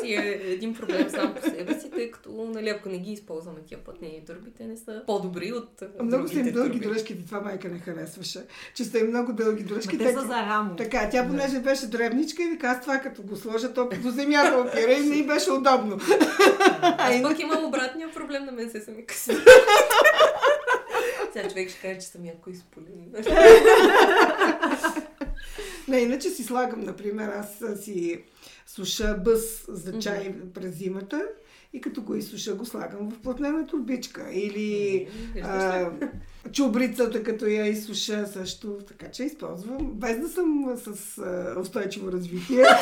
Speaker 3: си е един проблем сам по себе си, тъй като, нали, ако не ги използваме тия плътнени турби, те не са по-добри от а,
Speaker 4: Много са им дълги дръжките, това майка не харесваше. Че са им много дълги дръжки.
Speaker 2: те са за рамо.
Speaker 4: Така, тя понеже беше древничка и вика, аз това като го сложа, то до земята опира и не беше удобно.
Speaker 3: Аз пък имам обратния проблем на мен се сами къси. [LAUGHS] Сега човек ще каже, че съм яко изполен.
Speaker 4: Не, иначе си слагам, например, аз си суша бъс за чай през зимата и като го изсуша, го слагам в плътнена турбичка. Или а, чубрицата, като я изсуша също. Така че използвам, без да съм с а, устойчиво развитие. [LAUGHS]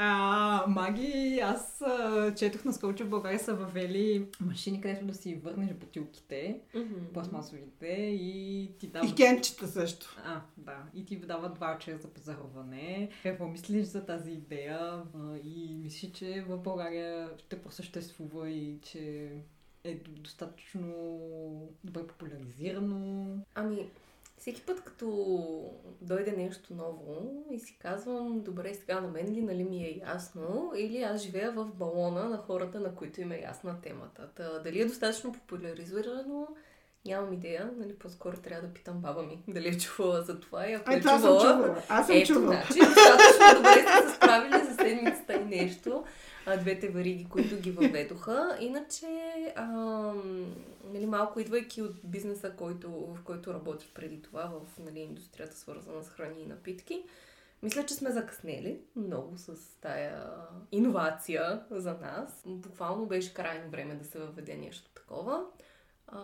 Speaker 2: А, Маги, аз а, четох наскоро, че в България са въвели машини, където да си върнеш бутилките, пластмасовите и ти дават...
Speaker 4: И кенчета също.
Speaker 2: А, да. И ти дават ваучер за пазаруване. Какво мислиш за тази идея? А, и мислиш, че в България ще просъществува и че е достатъчно добре популяризирано?
Speaker 3: Ами, всеки път, като дойде нещо ново и си казвам, добре, сега на мен ли нали ми е ясно, или аз живея в балона на хората, на които им е ясна темата. Та, дали е достатъчно популяризирано, нямам идея, нали, по-скоро трябва да питам баба ми дали е чувала за това и ако е
Speaker 4: Ето, аз съм
Speaker 3: чувала,
Speaker 4: чувала. Аз съм
Speaker 3: ето,
Speaker 4: чувала.
Speaker 3: значи, достатъчно добре сте се справили за седмицата и нещо. А, двете вариги, които ги въведоха. Иначе, ам, нали, малко идвайки от бизнеса, който, в който работих преди това, в нали, индустрията свързана с храни и напитки, мисля, че сме закъснели много с тая иновация за нас. Буквално беше крайно време да се въведе нещо такова. А,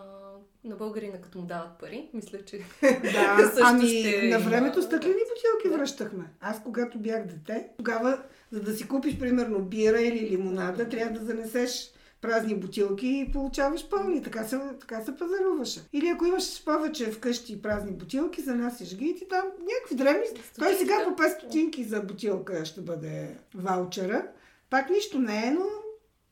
Speaker 3: на българина, като му дават пари, мисля, че [LAUGHS]
Speaker 4: Да, [LAUGHS]
Speaker 3: също
Speaker 4: ами
Speaker 3: ще
Speaker 4: на времето стъклени бутилки връщахме. Аз когато бях дете, тогава, за да си купиш примерно бира или лимонада, трябва да занесеш празни бутилки и получаваш пълни. Така се, така се пазаруваше. Или ако имаш повече вкъщи празни бутилки, занасяш ги и ти там някакви древни. Той сега по 5 стотинки за бутилка ще бъде ваучера. Пак нищо не е, но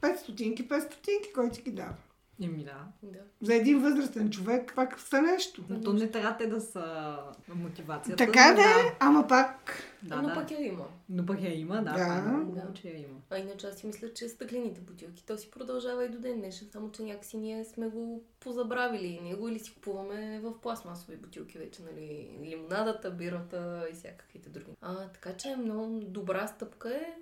Speaker 4: 5 стотинки, 5 стотинки, кой ти ги дава.
Speaker 2: Еми да.
Speaker 3: да.
Speaker 4: За един възрастен човек пак са нещо.
Speaker 2: Но то не трябва те да са мотивацията.
Speaker 4: Така
Speaker 2: но
Speaker 4: да е, ама пак
Speaker 2: Да,
Speaker 3: Но
Speaker 2: да.
Speaker 3: пък я има.
Speaker 2: Но пък я има, да.
Speaker 4: Да.
Speaker 2: е
Speaker 3: Да.
Speaker 2: че я има.
Speaker 3: А иначе аз си мисля, че стъклените бутилки, то си продължава и до ден днешен, само че някакси ние сме го позабравили ние го или си купуваме в пластмасови бутилки вече, нали, лимонадата, бирата и всякаквите други. А, така че много добра стъпка е.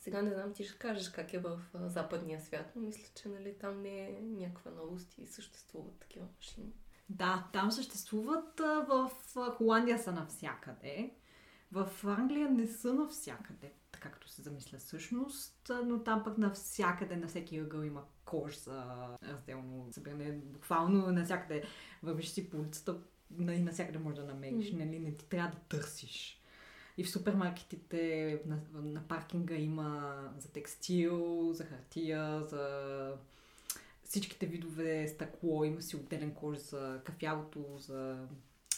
Speaker 3: Сега не знам, ти ще кажеш как е в а, западния свят, но мисля, че нали, там не е някаква новост и съществуват такива машини.
Speaker 2: Да, там съществуват. В Холандия са навсякъде. В Англия не са навсякъде, така като се замисля всъщност, но там пък навсякъде, на всеки ъгъл има кош за разделно събиране. Буквално навсякъде вървиш си по улицата на- и навсякъде можеш да намериш, нали? Не ти трябва да търсиш. И в супермаркетите на, на паркинга има за текстил, за хартия, за всичките видове стъкло. Има си отделен кош за кафявото, за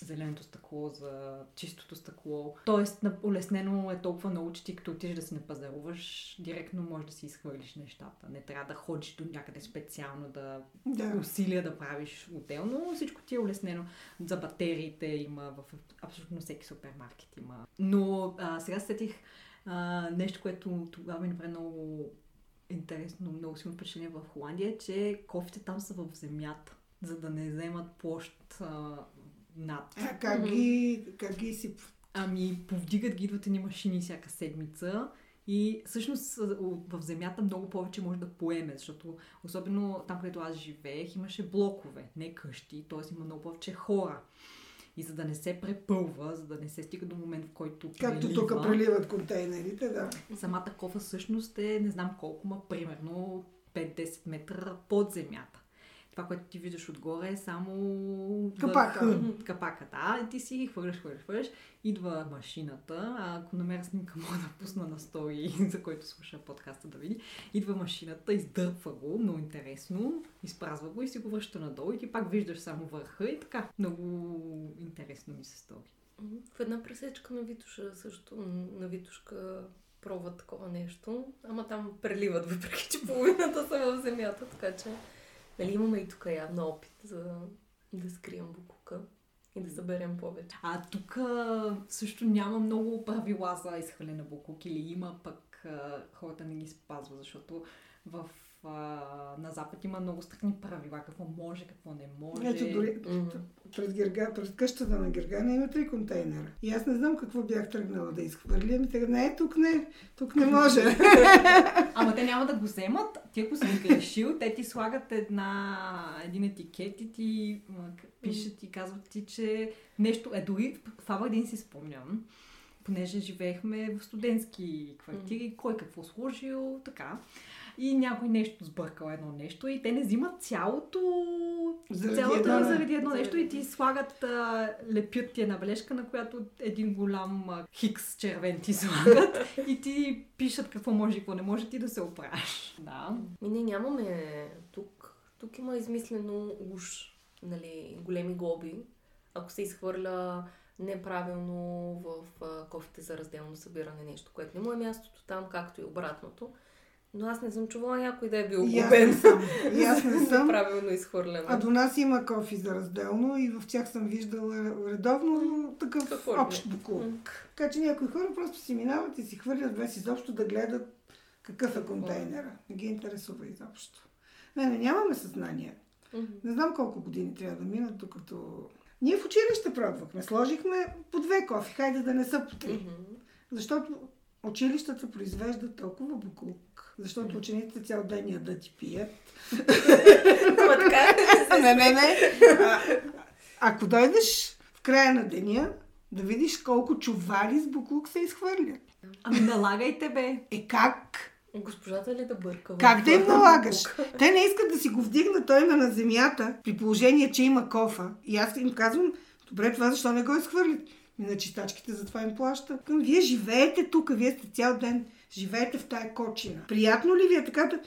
Speaker 2: зеленото стъкло, за чистото стъкло. Тоест, улеснено е толкова че ти като отидеш да си напазаруваш, директно можеш да си изхвърлиш нещата. Не трябва да ходиш до някъде специално да
Speaker 4: да.
Speaker 2: усилия да правиш отделно. Всичко ти е улеснено. За батериите има в абсолютно всеки супермаркет има. Но а, сега се сетих а, нещо, което тогава ми направи много интересно, много силно впечатление в Холандия, че кофите там са в земята, за да не вземат площ а, над.
Speaker 4: А как ги, как ги си...
Speaker 2: Ами, повдигат ги идват ни машини всяка седмица и всъщност в земята много повече може да поеме, защото особено там, където аз живеех, имаше блокове, не къщи, т.е. има много повече хора. И за да не се препълва, за да не се стига до момент, в който
Speaker 4: Както
Speaker 2: прелива,
Speaker 4: тук преливат контейнерите, да.
Speaker 2: самата кофа всъщност е не знам колко, ма примерно 5-10 метра под земята. Това, което ти виждаш отгоре е само
Speaker 4: Капака.
Speaker 2: върха. Капака, да. И ти си ги хвърляш, хвърляш, хвърляш. Идва машината. А ако намеря снимка, [LAUGHS] мога да пусна на стори, [LAUGHS] за който слуша подкаста да види. Идва машината, издърпва го, много интересно, изпразва го и си го връща надолу и ти пак виждаш само върха и така. Много интересно ми се стори.
Speaker 3: В една пресечка на Витуша също, на Витушка пробват такова нещо, ама там преливат, [LAUGHS] въпреки че половината са в земята, така че нали, имаме и тук явно опит за да скрием букука и да съберем повече.
Speaker 2: А тук също няма много правила за изхвърляне на буклук или има, пък хората не ги спазват, защото в, а, на Запад има много стрикни правила, какво може, какво не може.
Speaker 4: Ето дори
Speaker 3: Мгм.
Speaker 4: пред, Герга, пред къщата на Гергана има три контейнера. И аз не знам какво бях тръгнала да изхвърля. Ми тега, не, тук не, тук не може. [LAUGHS]
Speaker 2: Ама те няма да го вземат. Ти ако си грешил, те ти слагат една, един етикет и ти пишат и казват ти, че нещо е дори в Абърдин си спомням. Понеже живеехме в студентски квартири, кой какво сложил, така. И някой нещо сбъркал едно нещо и те не взимат цялото,
Speaker 4: Заради
Speaker 2: цялото
Speaker 4: едно-
Speaker 2: заради едно
Speaker 3: заради-
Speaker 2: нещо и ти слагат, а, лепят ти една бележка, на която един голям а, хикс червен ти [LAUGHS] слагат и ти пишат какво може и какво не може ти да се оправиш. Да.
Speaker 3: Ми не нямаме тук. Тук има измислено уж, нали, големи глоби. Ако се изхвърля неправилно в кофите за разделно събиране нещо, което не му е мястото там, както и обратното. Но аз не съм чувала някой да е бил губен.
Speaker 4: И аз не съм.
Speaker 3: Неправилно изхвърляне.
Speaker 4: А до нас има кофи за разделно и в тях съм виждала редовно такъв
Speaker 3: Какво
Speaker 4: общ.
Speaker 3: М.
Speaker 4: Така че някои хора просто си минават и си хвърлят без изобщо да гледат какъв е контейнера. Не ги интересува изобщо. Не, не, нямаме съзнание. Не знам колко години трябва да минат, докато... Ние в училище пробвахме. Сложихме по две кофи. Хайде да не са по три.
Speaker 3: Мгм.
Speaker 4: Защото училищата произвеждат толкова буклук. Защото учениците цял ден ядат да ти пият.
Speaker 3: Ама така
Speaker 4: не, не, не. А, ако дойдеш в края на деня, да видиш колко чували с буклук се изхвърлят.
Speaker 2: Ами налагайте бе.
Speaker 4: Е как?
Speaker 3: Госпожата ли да бърка?
Speaker 4: Как да им налагаш? [LAUGHS] Те не искат да си го вдигнат, той има на земята, при положение, че има кофа. И аз им казвам, добре, това защо не го изхвърлят? И на чистачките затова им плаща. Към, вие живеете тук, вие сте цял ден, живеете в тая кочина. Приятно ли ви е така да,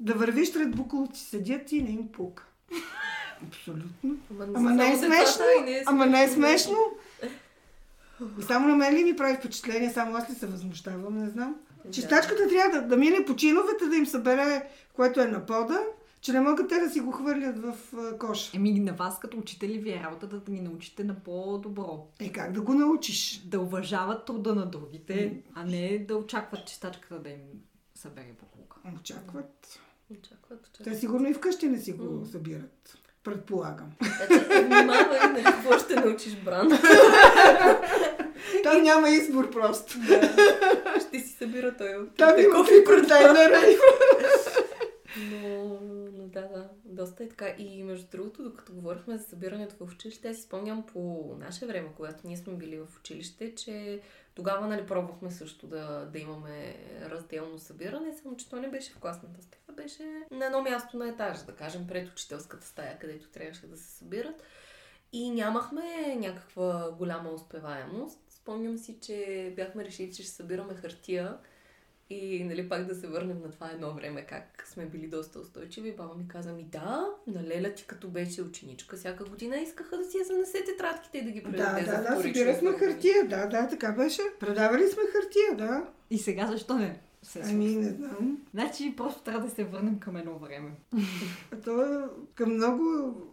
Speaker 4: да вървиш сред буклуци, седят и не им пука? [LAUGHS] Абсолютно.
Speaker 3: Ама,
Speaker 4: Ама не е смешно.
Speaker 3: не е
Speaker 4: Ама не е смешно. [LAUGHS] И само на мен ли ми прави впечатление, само аз ли се възмущавам, не знам. Чистачката трябва да, да мине по чиновете, да им събере, което е на пода, че не могат те да си го хвърлят в коша.
Speaker 2: Еми на вас като учители ви е работа да ги научите на по-добро.
Speaker 4: Е, как да го научиш?
Speaker 2: Да уважават труда на другите, а не да очакват чистачката да им събере буклука.
Speaker 4: Очакват.
Speaker 3: Очакват,
Speaker 4: Те
Speaker 3: очакват.
Speaker 4: сигурно и вкъщи не си го събират. Предполагам.
Speaker 3: Внимавай, нали, какво ще научиш, Бран.
Speaker 4: Там няма избор просто.
Speaker 3: Ще си събира той
Speaker 4: Там има
Speaker 3: кофи.
Speaker 4: три контейнера.
Speaker 3: Но, но да, да, доста е така. И между другото, докато говорихме за събирането в училище, аз си спомням по наше време, когато ние сме били в училище, че тогава нали, пробвахме също да, да имаме разделно събиране, само че то не беше в класната стая, беше на едно място на етаж, да кажем, пред учителската стая, където трябваше да се събират. И нямахме някаква голяма успеваемост. Спомням си, че бяхме решили, че ще събираме хартия и нали, пак да се върнем на това едно време, как сме били доста устойчиви. Баба ми каза, ми да, на Леля ти като беше ученичка, всяка година искаха да си я занесе тетрадките и да ги
Speaker 4: Да,
Speaker 3: предаде
Speaker 4: да,
Speaker 3: за
Speaker 4: да, събирахме
Speaker 3: оформяне.
Speaker 4: хартия. Да, да, така беше. Предавали сме хартия, да.
Speaker 2: И сега защо не? Се
Speaker 4: Ами, не знам.
Speaker 2: Значи просто трябва да се върнем към едно време.
Speaker 4: А То е към много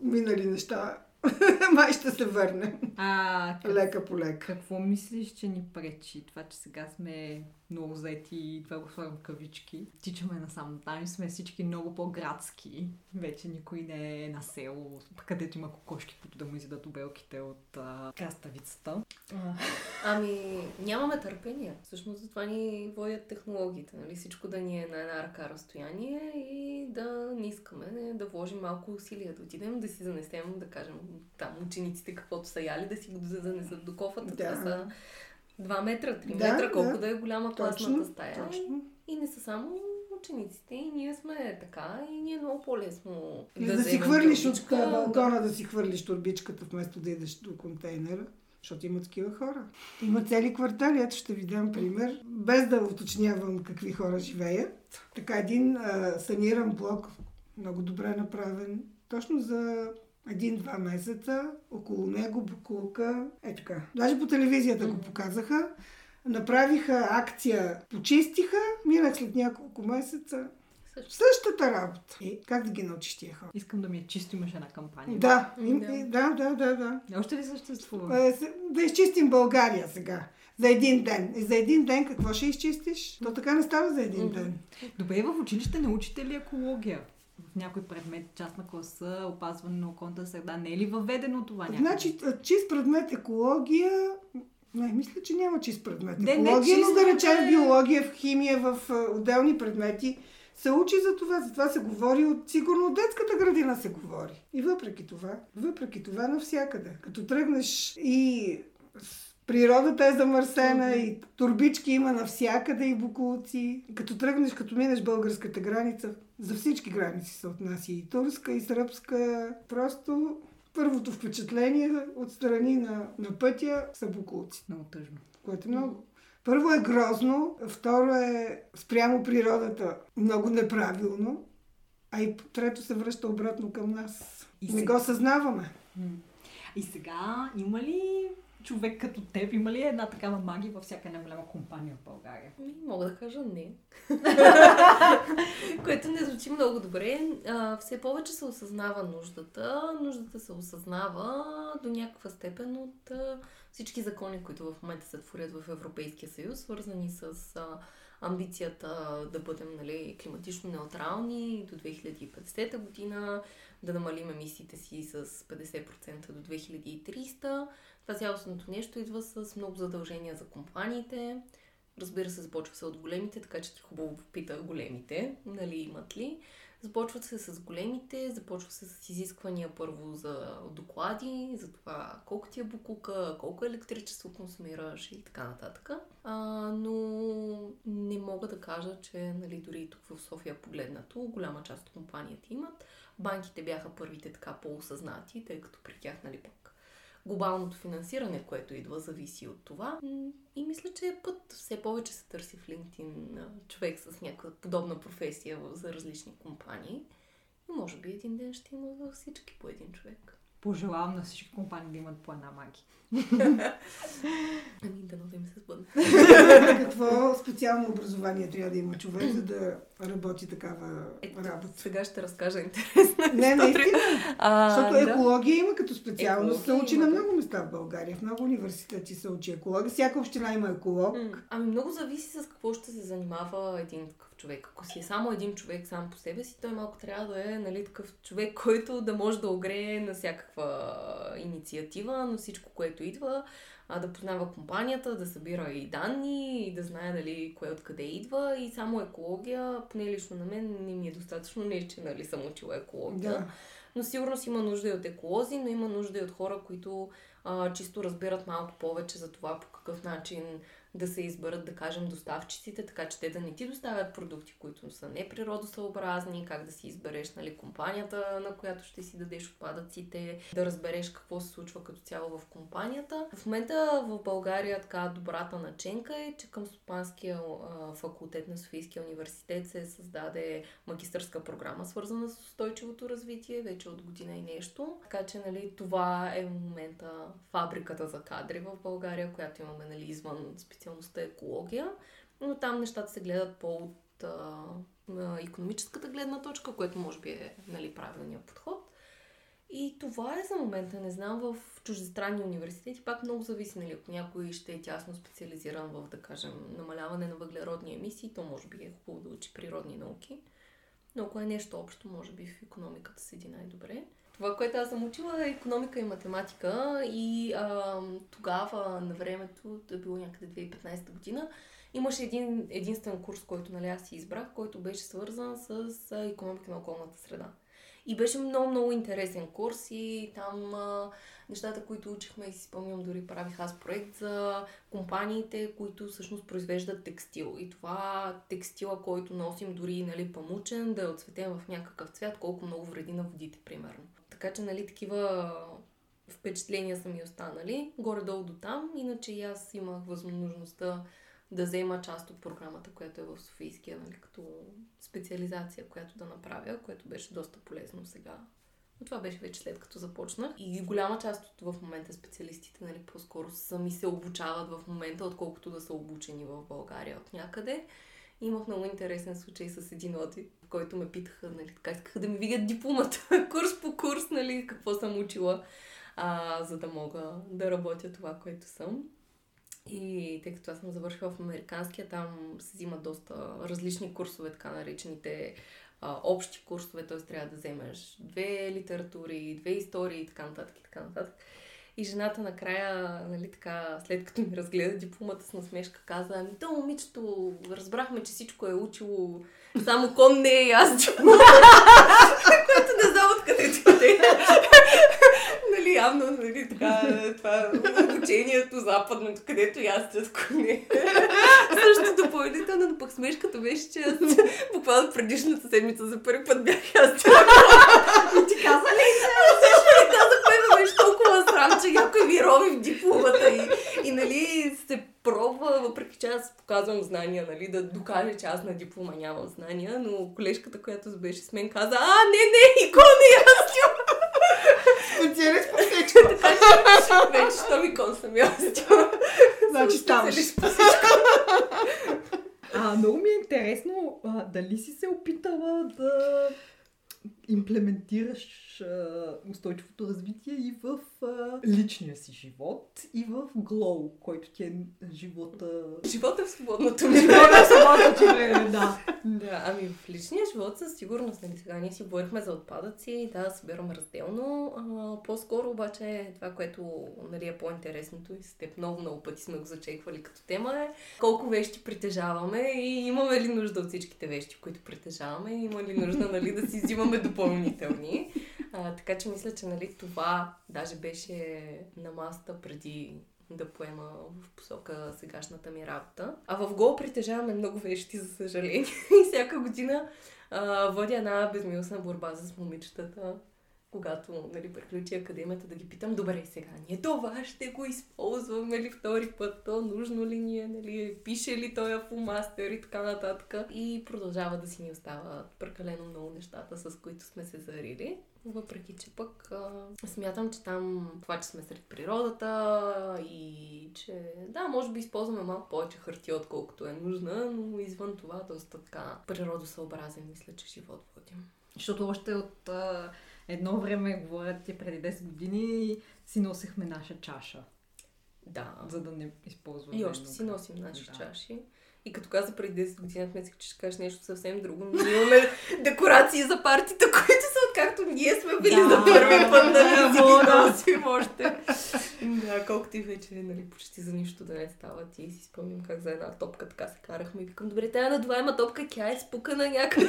Speaker 4: минали неща. [LAUGHS] Май ще се върнем.
Speaker 2: А как,
Speaker 4: Лека по лека.
Speaker 2: какво мислиш, че ни пречи? Това, че сега сме много заети и това го слагам кавички. Тичаме насам там и сме всички много по-градски. Вече никой не е на село, където има кокошки, които да му изядат обелките от а, краставицата. А,
Speaker 3: Ами, нямаме търпение. Всъщност затова ни водят технологиите. Нали? Всичко да ни е на една ръка разстояние и да не искаме не, да вложим малко усилия, да отидем, да си занесем, да кажем, там учениците каквото са яли, да си го занесат до кофата.
Speaker 4: Да.
Speaker 3: Това са 2 метра, 3
Speaker 4: Да,
Speaker 3: метра, колко
Speaker 4: да.
Speaker 3: да, е голяма класната стая.
Speaker 4: точно.
Speaker 3: И не са само учениците, и ние сме така, и ни е много по-лесно
Speaker 4: Или да, си хвърлиш от
Speaker 3: турбичка,
Speaker 4: а, балкона, да си хвърлиш турбичката, вместо да идеш до контейнера. Защото има такива хора. Има цели квартали, ето ще ви дам пример, без да уточнявам какви хора живеят. Така един а, саниран блок, много добре направен, точно за един-два месеца, около него букулка, е така. Даже по телевизията го показаха. Направиха акция, почистиха, минах след няколко месеца.
Speaker 3: Също.
Speaker 4: Същата работа. И как да ги научиш тия хора?
Speaker 2: искам да ми е чисто, имаше една кампания.
Speaker 4: Да,
Speaker 3: Да.
Speaker 4: им, да, да, да, да.
Speaker 2: Още ли съществува?
Speaker 4: Е, се- Да изчистим България сега. За един ден. И за един ден какво ще изчистиш? То така не става за един ден.
Speaker 2: Добре, в училище научите ли екология? В някой предмет, част на класа, опазване на околната среда. Не е ли въведено това някъде?
Speaker 4: Значи, чист предмет екология... Не, мисля, че няма чист предмет.
Speaker 2: Не, не,
Speaker 4: екология, но
Speaker 2: чист
Speaker 4: да речем
Speaker 2: е-
Speaker 4: биология, в химия, в отделни предмети се учи за това. За това се говори от... Сигурно от детската градина се говори. И въпреки това, въпреки това навсякъде. Като тръгнеш и Природата е замърсена и турбички има навсякъде и букулци. Като тръгнеш, като минеш българската граница, за всички граници се отнася и турска, и сръбска. Просто първото впечатление от страни на, на пътя са букулци,
Speaker 2: Много тъжно.
Speaker 4: което е много... Първо е грозно, второ е спрямо природата много неправилно, а и трето се връща обратно към нас.
Speaker 2: И
Speaker 4: Не
Speaker 2: сега-
Speaker 4: го съзнаваме.
Speaker 2: И сега, има ли човек като теб, има ли една такава магия във всяка една голяма компания в България?
Speaker 3: Ми, Мога да кажа не. [LAUGHS] Което не звучи много добре. А, все повече се осъзнава нуждата. Нуждата се осъзнава до някаква степен от а, всички закони, които в момента се творят в Европейския съюз, свързани с а, амбицията да бъдем нали, климатично неутрални до 2050 година, да намалим емисиите си с 50% до 2300. Това цялостното нещо идва с много задължения за компаниите. Разбира се, започва се от големите, така че ти хубаво попита големите, нали имат ли. Започват се с големите, започва се с изисквания първо за доклади, за това колко ти е букука, колко електричество консумираш и така нататък. А, но не мога да кажа, че нали, дори тук в София погледнато, голяма част от компанията имат. Банките бяха първите така по-осъзнати, тъй като при тях нали, пък глобалното финансиране, което идва, зависи от това. И мисля, че е път все повече се търси в LinkedIn човек с някаква подобна професия за различни компании. И може би един ден ще има във всички по един човек.
Speaker 2: Пожелавам на всички компании да имат по една магия.
Speaker 3: Ами, да им се сбъдне.
Speaker 4: Какво специално образование трябва да има човек, за да работи такава
Speaker 3: Ето,
Speaker 4: работа?
Speaker 3: сега ще разкажа интересна
Speaker 4: Не, наистина.
Speaker 3: А,
Speaker 4: Защото
Speaker 3: да.
Speaker 4: екология има като специалност. Се учи
Speaker 3: има,
Speaker 4: на много места в България. В много университети се учи екология. Всяка община има еколог.
Speaker 3: Ами много зависи с какво ще се занимава един такъв човек. Ако си е само един човек сам по себе си, той малко трябва да е нали, такъв човек, [LAUGHS] който да може да огрее на всякаква инициатива, на всичко, което идва, а да познава компанията, да събира и данни, и да знае нали, кое откъде идва. И само екология, поне лично на мен, не ми е достатъчно, не че нали, съм учила екология.
Speaker 4: Да.
Speaker 3: Но сигурно си има нужда и от еколози, но има нужда и от хора, които а, чисто разбират малко повече за това по какъв начин да се изберат, да кажем, доставчиците, така че те да не ти доставят продукти, които са неприродосъобразни, как да си избереш нали, компанията, на която ще си дадеш отпадъците, да разбереш какво се случва като цяло в компанията. В момента в България така добрата наченка е, че към Стопанския факултет на Софийския университет се създаде магистърска програма, свързана с устойчивото развитие, вече от година и нещо. Така че нали, това е в момента фабриката за кадри в България, която имаме нали, извън специалността екология. Но там нещата се гледат по от а, економическата гледна точка, което може би е нали, правилният подход. И това е за момента. Не знам, в чуждестранни университети пак много зависи, нали, ако някой ще е тясно специализиран в, да кажем, намаляване на въглеродни емисии, то може би е хубаво да учи природни науки. Но ако е нещо общо, може би в економиката седи най-добре. Това, което аз съм учила е економика и математика и а, тогава, на времето, е било някъде 2015 година, имаше един единствен курс, който нали, аз си избрах, който беше свързан с економика на околната среда. И беше много, много интересен курс и там а, нещата, които учихме и си спомням, дори правих аз проект за компаниите, които всъщност произвеждат текстил. И това текстила, който носим дори нали, памучен, да е отцветен в някакъв цвят, колко много вреди на водите, примерно. Така че, нали, такива впечатления са ми останали. Горе-долу до там. Иначе и аз имах възможността да взема част от програмата, която е в Софийския, нали, като специализация, която да направя, което беше доста полезно сега. Но това беше вече след като започнах. И голяма част от в момента специалистите, нали, по-скоро сами се обучават в момента, отколкото да са обучени в България от някъде. Имах много интересен случай с един одит, в който ме питаха, нали, така искаха да ми видят дипломата, [LAUGHS] курс по курс, нали, какво съм учила, а, за да мога да работя това, което съм. И тъй като аз съм завършила в американския, там се взимат доста различни курсове, така наречените а, общи курсове, т.е. трябва да вземеш две литератури, две истории и така нататък и така нататък. И жената накрая, нали така, след като ми разгледа дипломата с насмешка, каза, ами то момичето, разбрахме, че всичко е учило, само кон не е аз. [LAUGHS] Което не знам откъде ти явно, нали, така, това обучението западното, където ястят коне. Също допълнително, но пък смешката беше, че аз буквално предишната седмица за първи път бях ястила.
Speaker 2: И ти каза ли?
Speaker 3: Също ми казах, ме беше толкова срам, че някой ми рови в дипломата и, и нали, се пробва, въпреки че аз показвам знания, нали, да докаже, че аз на диплома нямам знания, но колежката, която беше с мен, каза, а, не, не, икон не ястил.
Speaker 4: Специалист по всичко. [LAUGHS]
Speaker 3: Така че вече, що ми кон съм.
Speaker 4: Значи ставаш.
Speaker 2: А, много ми е интересно, а, дали си се опитала да имплементираш а, устойчивото развитие и в а, личния си живот, и в Glow, който ти е живота...
Speaker 3: Живота в свободното ми
Speaker 2: Живота в свободното време, да.
Speaker 3: Да, ами в личния живот със сигурност, нали сега ние си говорихме за отпадъци, да, събираме разделно. А, по-скоро обаче това, което нали, е по-интересното и с теб много, много пъти сме го зачеквали като тема е колко вещи притежаваме и имаме ли нужда от всичките вещи, които притежаваме, и има ли нужда нали, да си взимаме допълнителни. А, така че мисля, че нали, това даже беше на масата преди да поема в посока сегашната ми работа. А в Гол притежаваме много вещи, за съжаление. [LAUGHS] И всяка година а, водя една безмилостна борба с момичетата. Когато нали, приключи академията да ги питам, добре сега, ние това ще го използваме ли втори път, то нужно ли ни е, нали, пише ли той фулмастер и така нататък. И продължава да си ни остават прекалено много нещата, с които сме се зарили. Въпреки, че пък а, смятам, че там това, че сме сред природата и че да, може би използваме малко повече хартия, отколкото е нужна, но извън това доста така природосъобразен, мисля, че живот водим.
Speaker 2: Защото още от а, едно време, говорят ти преди 10 години, си носехме наша чаша,
Speaker 3: Да.
Speaker 2: за да не използваме.
Speaker 3: И още си носим наши
Speaker 2: Да.
Speaker 3: чаши. И като каза преди 10 години, аз мислех, че ще кажеш нещо съвсем друго. Но ние имаме [LAUGHS] декорации за партита, които са откакто ние сме били
Speaker 2: Да.
Speaker 3: за първи път, да си
Speaker 2: О,
Speaker 3: ги носим още. Да, колкото и вече, нали, почти за нищо да не става. Ти си спомням как за една топка така се карахме и викам, добре, тая надуваема топка, тя е спукана някъде.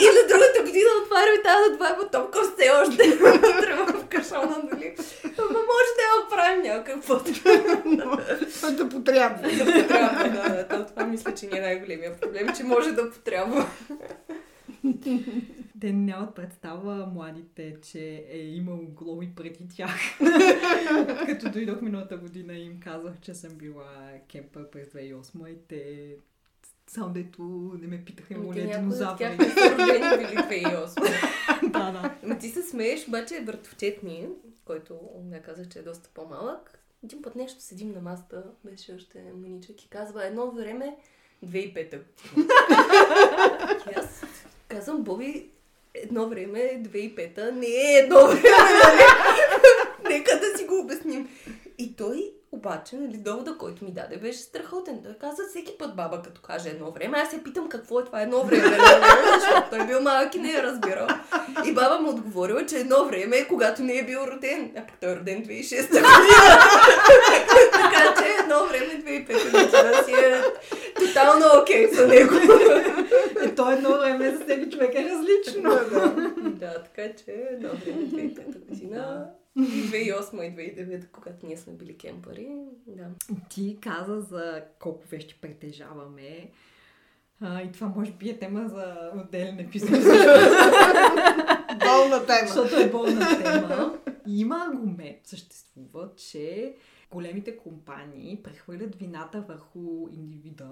Speaker 3: и на другата година отваряме тази надуваема топка все още вътре в кашона, нали. Ама може да я оправим някакъв път.
Speaker 4: Да потрябва.
Speaker 3: Да потрябва, да, да. То, това мисля, че ни е най-големия проблем, че може да потрябва.
Speaker 2: Те нямат представа младите, че е имало глоби преди тях. [LAUGHS] Като дойдох миналата година им казах, че съм била кемпър през 2008 и те само дето не ме питаха има
Speaker 3: Ами
Speaker 2: ли
Speaker 3: те
Speaker 2: е
Speaker 3: от тях
Speaker 2: динозаври.
Speaker 3: родени били 2008. [LAUGHS]
Speaker 2: да, да.
Speaker 3: Ти се смееш, обаче братовчет ми, който не казах, че е доста по-малък, един път нещо седим на масата, беше още маничък и казва едно време 2005 година. [LAUGHS] И аз казвам, Боби, едно време 2005 не е едно време, нали? [LAUGHS] Нека да си го обясним. И той обаче, нали, довода, който ми даде, беше страхотен. Той каза всеки път баба, като каже едно време, аз се питам какво е това едно време, нали? защото той бил малък и не е разбирал. И баба му отговорила, че едно време е когато не е бил роден. А пък той е роден 2006 година. [LAUGHS] така че едно време 2005 година си е тотално окей за него.
Speaker 2: Е, то едно време за всеки човек е различно.
Speaker 3: да, така че едно време 2005 година. И 2008 и 2009, когато ние сме били кемпари. Да.
Speaker 2: Ти каза за колко вещи притежаваме. А, и това може би е тема за отделен епизод.
Speaker 4: Болна тема.
Speaker 2: Защото е болна тема. Има аргумент, съществува, че големите компании прехвърлят вината върху индивида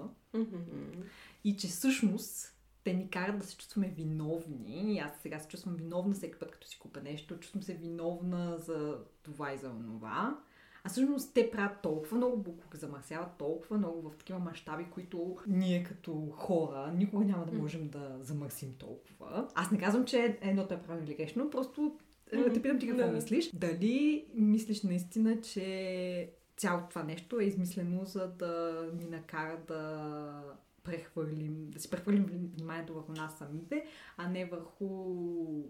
Speaker 2: и че всъщност те ни карат да се чувстваме виновни. И аз сега се чувствам виновна всеки път, като си купя нещо. Чувствам се виновна за това и за това. А всъщност те правят толкова много буклук, замърсяват толкова много в такива мащаби, които ние като хора никога няма да можем да замърсим толкова. Аз не казвам, че едното е правилно или грешно, просто е, те питам ти какво
Speaker 3: Да.
Speaker 2: мислиш. Дали мислиш наистина, че цялото това нещо е измислено, за да ни накара да прехвърлим, да си прехвърлим вниманието върху нас самите, а не върху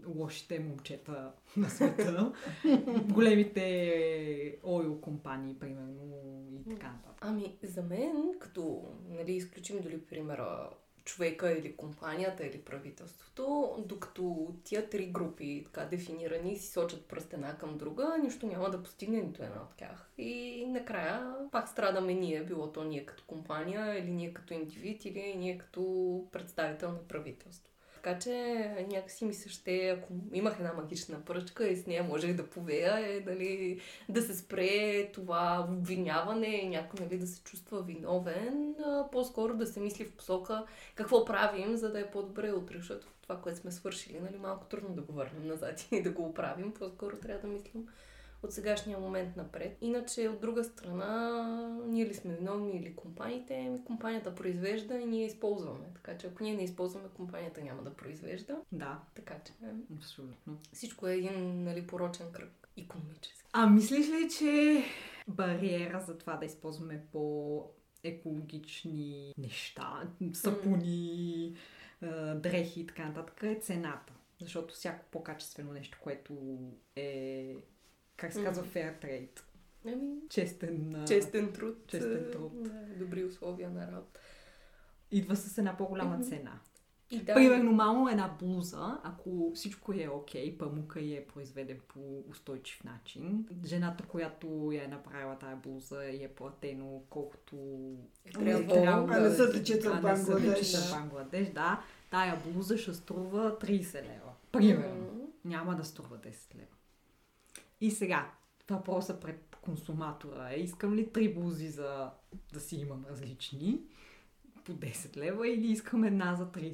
Speaker 2: лошите момчета на света, [LAUGHS] големите ойл компании, примерно, и така нататък.
Speaker 3: Ами, за мен, като нали, изключим дали примера човека или компанията или правителството, докато тия три групи, така дефинирани, си сочат пръст една към друга, нищо няма да постигне нито една от тях. И накрая пак страдаме ние, било то ние като компания, или ние като индивид, или ние като представител на правителство. Така че някакси ми се ще, ако имах една магична пръчка и с нея можех да повея, е дали, да се спре това обвиняване, някой нали, да се чувства виновен, а, по-скоро да се мисли в посока какво правим, за да е по-добре утре, защото това, което сме свършили, нали, малко трудно да го върнем назад и [LAUGHS] да го оправим, по-скоро трябва да мислим от сегашния момент напред. Иначе, от друга страна, ние ли сме виновни или компаниите, ми компанията произвежда и ние използваме. Така че ако ние не използваме, компанията няма да произвежда.
Speaker 2: Да,
Speaker 3: Така че
Speaker 2: абсолютно.
Speaker 3: всичко е един нали, порочен кръг. Економически.
Speaker 2: А мислиш ли, че бариера за това да използваме по екологични неща, сапуни, дрехи и така нататък е цената? Защото всяко по-качествено нещо, което е, как се казва, fair trade,
Speaker 3: Ами,
Speaker 2: честен,
Speaker 3: честен труд.
Speaker 2: честен труд.
Speaker 3: Да, добри условия на работа.
Speaker 2: идва с една по-голяма цена.
Speaker 3: И да,
Speaker 2: Примерно, мамо една блуза, ако всичко е окей, памука и е произведен по устойчив начин, жената, която я е направила тая блуза и е платено колкото
Speaker 3: е трябвало.
Speaker 4: а не са да четат
Speaker 2: а не са да
Speaker 4: Бангладеш.
Speaker 2: четат Бангладеш, да. Тая блуза ще струва 30 лева. Примерно. Няма да струва 10 лева. И сега, въпросът пред консуматора е, искам ли три блузи за да си имам различни по 10 лева или искам една за 30 лева?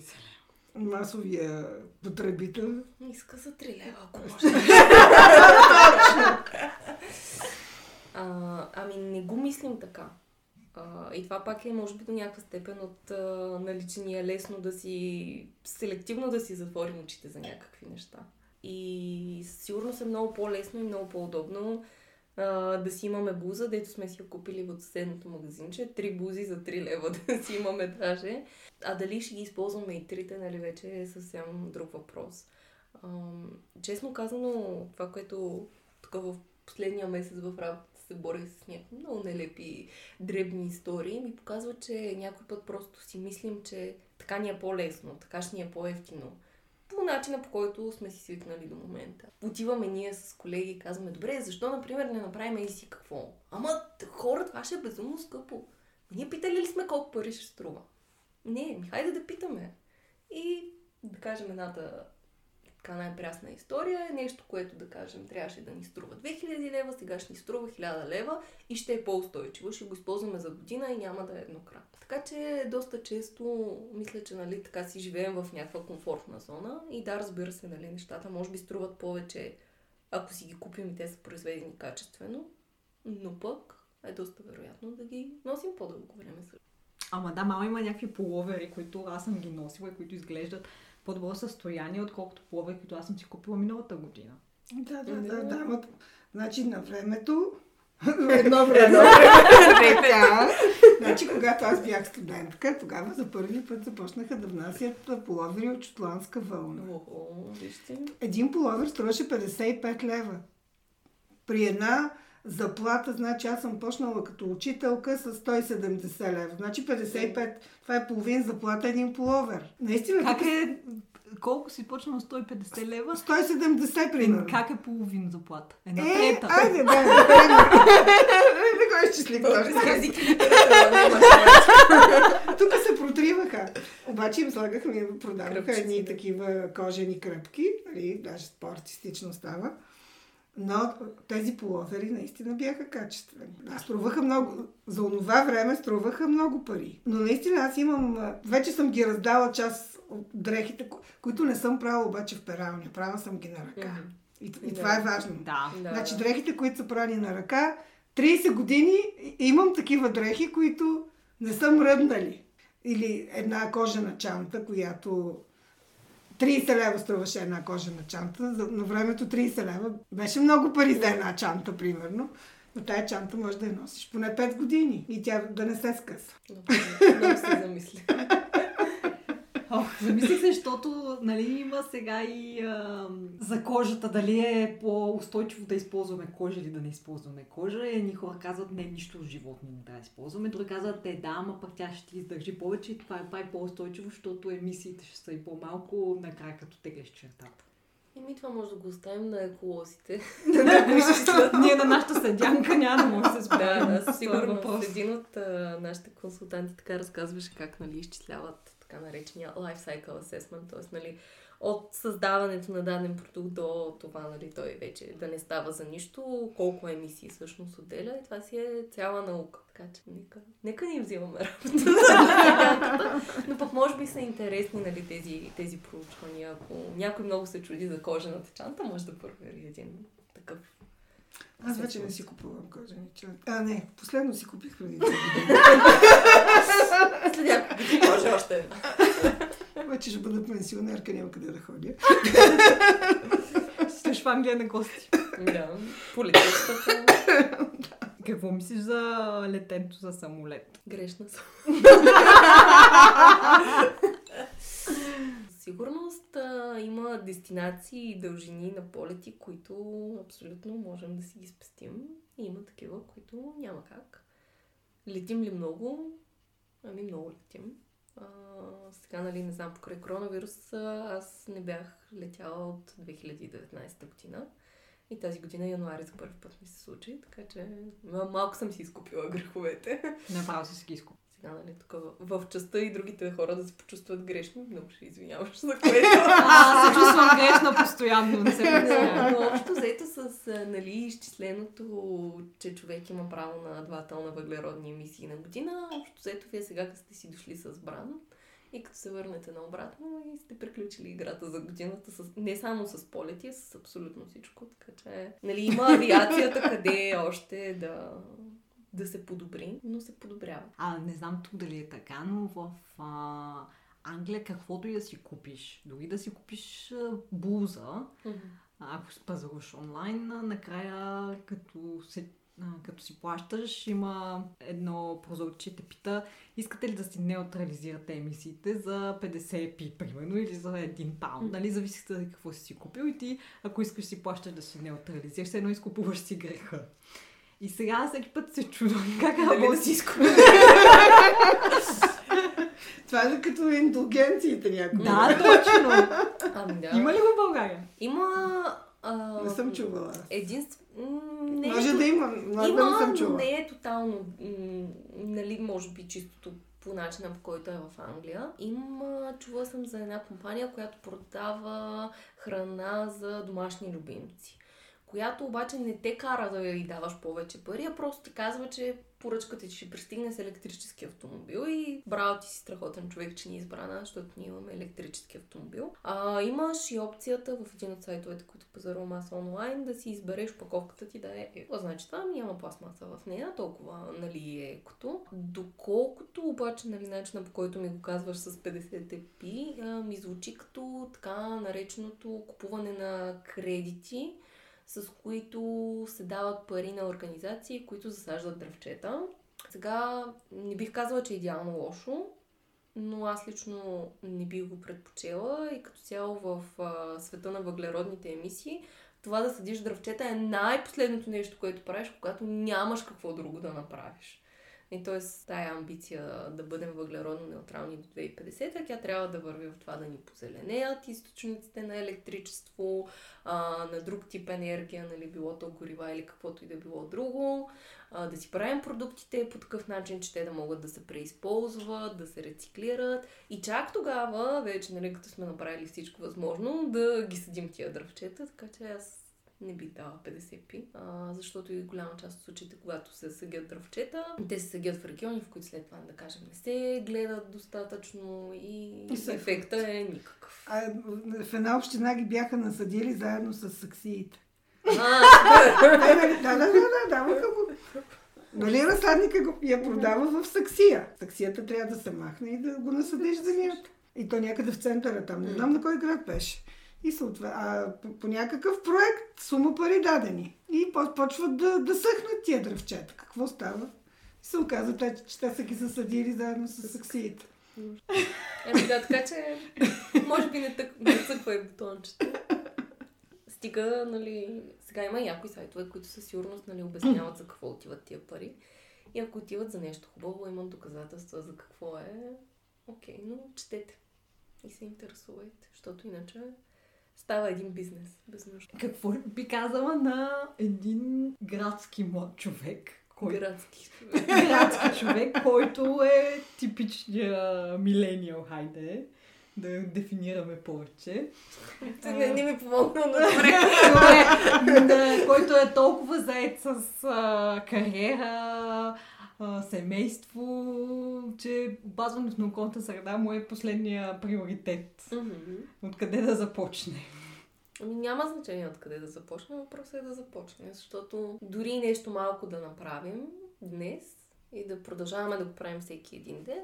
Speaker 4: Масовия потребител.
Speaker 3: Иска за 3 лева, ако може. [LAUGHS] а, ами не го мислим така. А, и това пак е, може би, до някаква степен от а, наличния лесно да си, селективно да си затворим очите за някакви неща. И със сигурност е много по-лесно и много по-удобно а, да си имаме буза, дето сме си я купили в съседното магазинче, три бузи за 3 лева [LAUGHS] да си имаме даже. А дали ще ги използваме и трите, нали, вече е съвсем друг въпрос. Ам, честно казано, това, което тук в последния месец в работата се борих с някакви много нелепи дребни истории, ми казва, че някой път просто си мислим, че така ни е по-лесно, така ще ни е по-ефтино. По начина, по който сме си свикнали до момента. Отиваме ние с колеги и казваме, добре, защо, например, не направим и си какво? Ама, хора, това ще е безумно скъпо. Ние питали ли сме колко пари ще струва? Не, ми хайде да питаме. И да кажем едната така най-прясна история е нещо, което да кажем трябваше да ни струва 2000 лева, сега ще ни струва 1000 лева и ще е по-устойчиво. Ще го използваме за година и няма да е еднократно. Така че доста често мисля, че нали, така си живеем в някаква комфортна зона и да, разбира се, нали, нещата може би струват повече, ако си ги купим и те са произведени качествено, но пък е доста вероятно да ги носим по-дълго време също.
Speaker 2: Ама да, мама има някакви половери, които аз съм ги носила и които изглеждат по-добро състояние, отколкото половери, които аз съм си купила миналата година.
Speaker 4: Да, да,
Speaker 3: Ами,
Speaker 4: да,
Speaker 3: да.
Speaker 4: да. Ама, значи на времето, [LAUGHS] едно време, [LAUGHS] [LAUGHS] значи когато аз бях студентка, тогава за първи път започнаха да внасят половери от шотландска вълна. Един половер струваше 55 лева. При една заплата, значи аз съм почнала като учителка с 170 лева. Значи 55, това е половин заплата един половер. Наистина,
Speaker 2: Как е... Колко си почнал 150 лева?
Speaker 4: 170 примерно.
Speaker 2: Как е половин заплата? Една
Speaker 4: Е,
Speaker 2: трета.
Speaker 4: айде, да, [LAUGHS] да, не го изчислих. Тук се протриваха. Обаче им слагаха, ми продаваха едни такива кожени кръпки, нали, даже по-артистично става. Но тези половери наистина бяха качествени. Да, струваха много. За онова време струваха много пари. Но наистина аз имам... Вече съм ги раздала част от дрехите, ко- които не съм правила обаче в пералня. Правила съм ги на ръка.
Speaker 3: Мгм.
Speaker 4: И, и
Speaker 3: Да.
Speaker 4: това е важно.
Speaker 2: Да.
Speaker 4: Значи дрехите, които са прани на ръка, 30 години имам такива дрехи, които не са мръднали. Или една кожена чанта, която 30 лева струваше една кожена чанта. На времето 30 лева беше много пари за една чанта, примерно. Но тая чанта може да я носиш поне 5 години и тя да не се скъса.
Speaker 3: Много, много се замисля. [LAUGHS]
Speaker 2: Ох, замислих се, защото нали, има сега и а, за кожата, дали е по-устойчиво да използваме кожа или да не използваме кожа. Едни хора казват, не, нищо от животни не да използваме. Други казват, е, да, ама пък тя ще ти издържи повече и това е прави по-устойчиво, защото емисиите ще са и по-малко накрая като теглеш чертата.
Speaker 3: Еми, това може да го оставим на еколозите. [LAUGHS] [LAUGHS]
Speaker 2: Ние на нашата седянка няма да може да се справим.
Speaker 3: Да, да,
Speaker 2: с
Speaker 3: със
Speaker 2: този
Speaker 3: сигурност.
Speaker 2: въпрос.
Speaker 3: Един от а, нашите консултанти така разказваше как нали, изчисляват така наречения life cycle assessment, т.е. Нали, от създаването на даден продукт до това, нали, той вече да не става за нищо, колко емисии всъщност отделя и това си е цяла наука. Така че нека, нека ни взимаме работа. Но пък може би са интересни нали, тези, тези проучвания. Ако някой много се чуди за кожената чанта, може да провери един такъв
Speaker 4: Аз вече не си купувам кожени чанти. А, не, последно си купих преди две години. [LAUGHS]
Speaker 3: След няколко години може още.
Speaker 4: Вече ще бъда пенсионерка, няма къде да ходя.
Speaker 2: Ще в Англия на гости.
Speaker 3: Да, политиката. [LAUGHS]
Speaker 2: Какво мислиш за летенето за самолет?
Speaker 3: Грешна съм. [LAUGHS] Сигурност а, има дестинации и дължини на полети, които абсолютно можем да си ги спестим. И има такива, които няма как. Летим ли много? Ами много летим. А, сега, нали, не знам, покрай коронавирус, а, аз не бях летяла от 2019 година. И тази година януари за първи път ми се случи, така че малко съм си изкупила греховете.
Speaker 2: Направо си ски изкуп.
Speaker 3: Сега, нали, тук в частта и другите хора да се почувстват грешни, много ще извиняваш за [LAUGHS] което.
Speaker 2: Аз се чувствам грешна постоянно, не се
Speaker 3: Но,
Speaker 2: притеснявам.
Speaker 3: но общо взето с нали, изчисленото, че човек има право на 2 тона въглеродни емисии на година, общо взето вие сега като сте си дошли с бран и като се върнете на обратно и сте приключили играта за годината с, не само с полети, а с абсолютно всичко. Така че нали, има авиацията къде още да, да се подобри, но се подобрява.
Speaker 2: А, не знам тук дали е така, но в а, Англия каквото и да си купиш, дори да си купиш а, блуза, а, ако си пазаруваш онлайн, накрая като, се, като си плащаш, има едно прозорче те пита, искате ли да си неутрализирате емисиите за 50 пи, примерно, или за 1 паунд, нали, зависи за какво си си купил и ти, ако искаш си плащаш да си неутрализираш, едно изкупуваш си греха. И сега всеки път се чудвам как
Speaker 3: Дали да си? [LAUGHS]
Speaker 4: Това е като индулгенциите някои.
Speaker 2: Да, точно.
Speaker 3: Ами да.
Speaker 2: Има ли го в България?
Speaker 3: Има... А,
Speaker 4: Не съм чувала.
Speaker 3: Единство... м, Не е
Speaker 4: Може да има, но аз да
Speaker 3: Има,
Speaker 4: не съм чувала.
Speaker 3: не е тотално, м, нали, може би чистото по начина, по който е в Англия. Има, чула съм за една компания, която продава храна за домашни любимци. Която обаче не те кара да й даваш повече пари, а просто ти казва, че поръчката ти ще пристигне с електрически автомобил и браво ти си страхотен човек, че ни е избрана, защото ние имаме електрически автомобил. А, имаш и опцията в един от сайтовете, които пазарувам аз онлайн, да си избереш паковката ти да е еко. Значи това няма пластмаса в нея, толкова нали, е екото. Доколкото обаче нали, начина по който ми го казваш с 50 пи, ми звучи като така нареченото купуване на кредити, с които се дават пари на организации, които засаждат дръвчета. Сега не бих казала, че е идеално лошо, но аз лично не бих го предпочела и като цяло в а, света на въглеродните емисии, това да съдиш дръвчета е най-последното нещо, което правиш, когато нямаш какво друго да направиш. И т.е. тая амбиция да бъдем въглеродно неутрални до 2050, тя трябва да върви в това да ни позеленеят източниците на електричество, а, на друг тип енергия, нали, било то горива или каквото и да било друго, а, да си правим продуктите по такъв начин, че те да могат да се преизползват, да се рециклират и чак тогава, вече, нали, като сме направили всичко възможно, да ги съдим тия дръвчета, така че аз не би дала 50 пи, а, защото и голяма част от случаите, когато се съгят дръвчета, те се съгят в региони, в които след това, да кажем, не се гледат достатъчно и,
Speaker 4: И
Speaker 3: ефекта е никакъв.
Speaker 4: А в една община ги бяха насъдили заедно с саксиите.
Speaker 3: А,
Speaker 4: Да, да, да, да, да, даваха го. Нали разсадника го я продава в саксия. Саксията трябва да се махне и да го насъдиш земята. И то някъде в центъра там. Не знам на кой град беше. И съответно, а по, по някакъв проект сума пари дадени. И по- почват да, да съхнат тия дръвчета. Какво става? И се оказа, те, че те са ги засадили заедно с саксиите.
Speaker 3: Еми да, така че може би не, тък, не цъква и бутончето. Стига, нали, сега има някои сайтове, които със сигурност нали, обясняват за какво отиват тия пари. И ако отиват за нещо хубаво, имат доказателства за какво е, окей, но четете и се интересувайте, защото иначе става един бизнес без нужда.
Speaker 2: Какво би казала на един градски млад човек, който
Speaker 3: Градски. [LAUGHS]
Speaker 2: градски човек, който е типичния милениал, хайде, да дефинираме повече.
Speaker 3: Ти не, не ми помогна, но добре. [LAUGHS]
Speaker 2: Добре, да, който е толкова заед с а, кариера, а, семейство, че опазването на околната среда му е последния приоритет.
Speaker 3: Мгм.
Speaker 2: Откъде да започне?
Speaker 3: Ами няма значение откъде да започнем, въпросът е да започнем, защото дори нещо малко да направим днес и да продължаваме да го правим всеки един ден,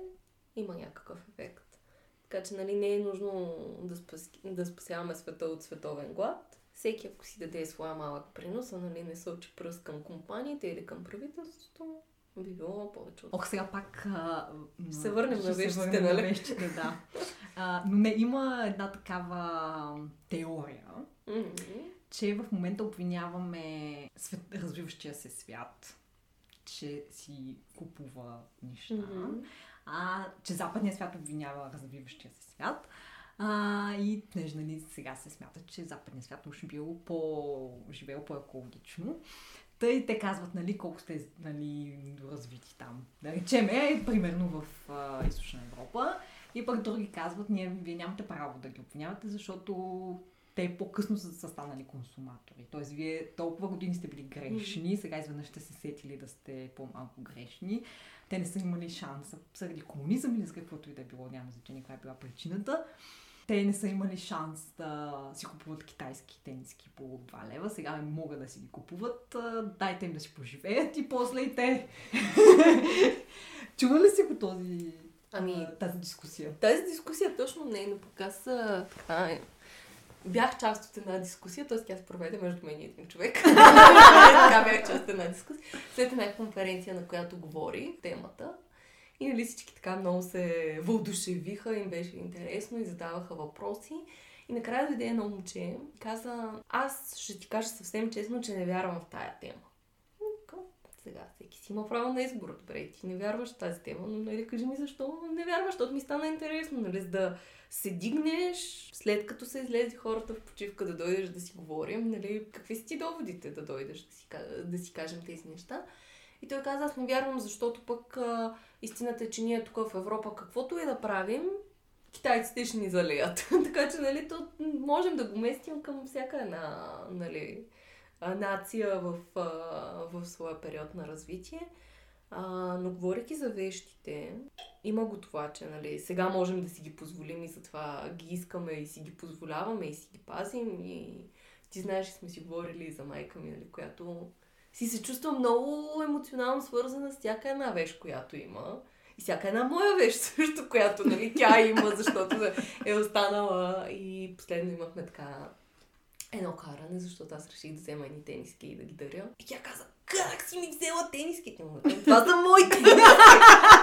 Speaker 3: има някакъв ефект. Така че нали, не е нужно да, спас... да спасяваме света от световен глад. Всеки, ако си даде своя малък принос, а нали, не сочи пръст към компаниите или към правителството, би било повече от
Speaker 2: Ох, сега пак... А,
Speaker 3: Ще се върнем
Speaker 2: ще
Speaker 3: на вещите,
Speaker 2: върнем на
Speaker 3: нали?
Speaker 2: вещите, да. А, но не, има една такава теория,
Speaker 3: Мгм.
Speaker 2: че в момента обвиняваме свет, развиващия се свят, че си купува неща,
Speaker 3: Мгм.
Speaker 2: а че западният свят обвинява развиващия се свят. А, и понеже нали, сега се смята, че западният свят уж бил по, живел по-екологично. Тъй те казват, нали, колко сте нали, развити там. Да речем, е, примерно в а, Източна Европа. И пък други казват, ние, вие нямате право да ги обвинявате, защото те по-късно са, са станали консуматори. Тоест, вие толкова години сте били грешни, сега изведнъж сте се сетили да сте по-малко грешни. Те не са имали шанса заради комунизъм или за каквото и да е било, няма значение каква е била причината. Те не са имали шанс да си купуват китайски тениски по 2 лева, сега могат да си ги купуват, дайте им да си поживеят и после и те. [LAUGHS] Чува ли си по този,
Speaker 3: Ами,
Speaker 2: тази дискусия?
Speaker 3: Тази дискусия точно не е, но пък аз а, така, бях част от една дискусия, т.е. тя се проведе между мен и един човек. [LAUGHS] така бях част от една дискусия. След една конференция, на която говори темата. И нали всички така много се въодушевиха, им беше интересно и задаваха въпроси. И накрая дойде едно момче, каза, аз ще ти кажа съвсем честно, че не вярвам в тая тема. Сега всеки си има право на избор. Добре, ти не вярваш в тази тема, но нали, кажи ми защо не вярваш, защото ми стана интересно, нали, за да се дигнеш, след като са излезли хората в почивка, да дойдеш да си говорим, нали, какви са ти доводите да дойдеш да си, да си кажем тези неща. И той каза, аз не вярвам, защото пък а, истината е, че ние тук в Европа, каквото и да правим, китайците ще ни залеят. [LAUGHS] така че, нали, то можем да го местим към всяка една, нали, нация в, а, в своя период на развитие. А, но говоряки за вещите, има го това, че нали, сега можем да си ги позволим и затова ги искаме и си ги позволяваме и си ги пазим. И ти знаеш, че сме си говорили за майка ми, нали, която си се чувства много емоционално свързана с всяка една вещ, която има. И всяка една моя вещ също, която нали, тя има, защото е останала. И последно имахме така едно каране, защото аз реших да взема едни тениски и да ги даря. И тя каза, как си ми взела тениските? Му викам, Това са мои тениски.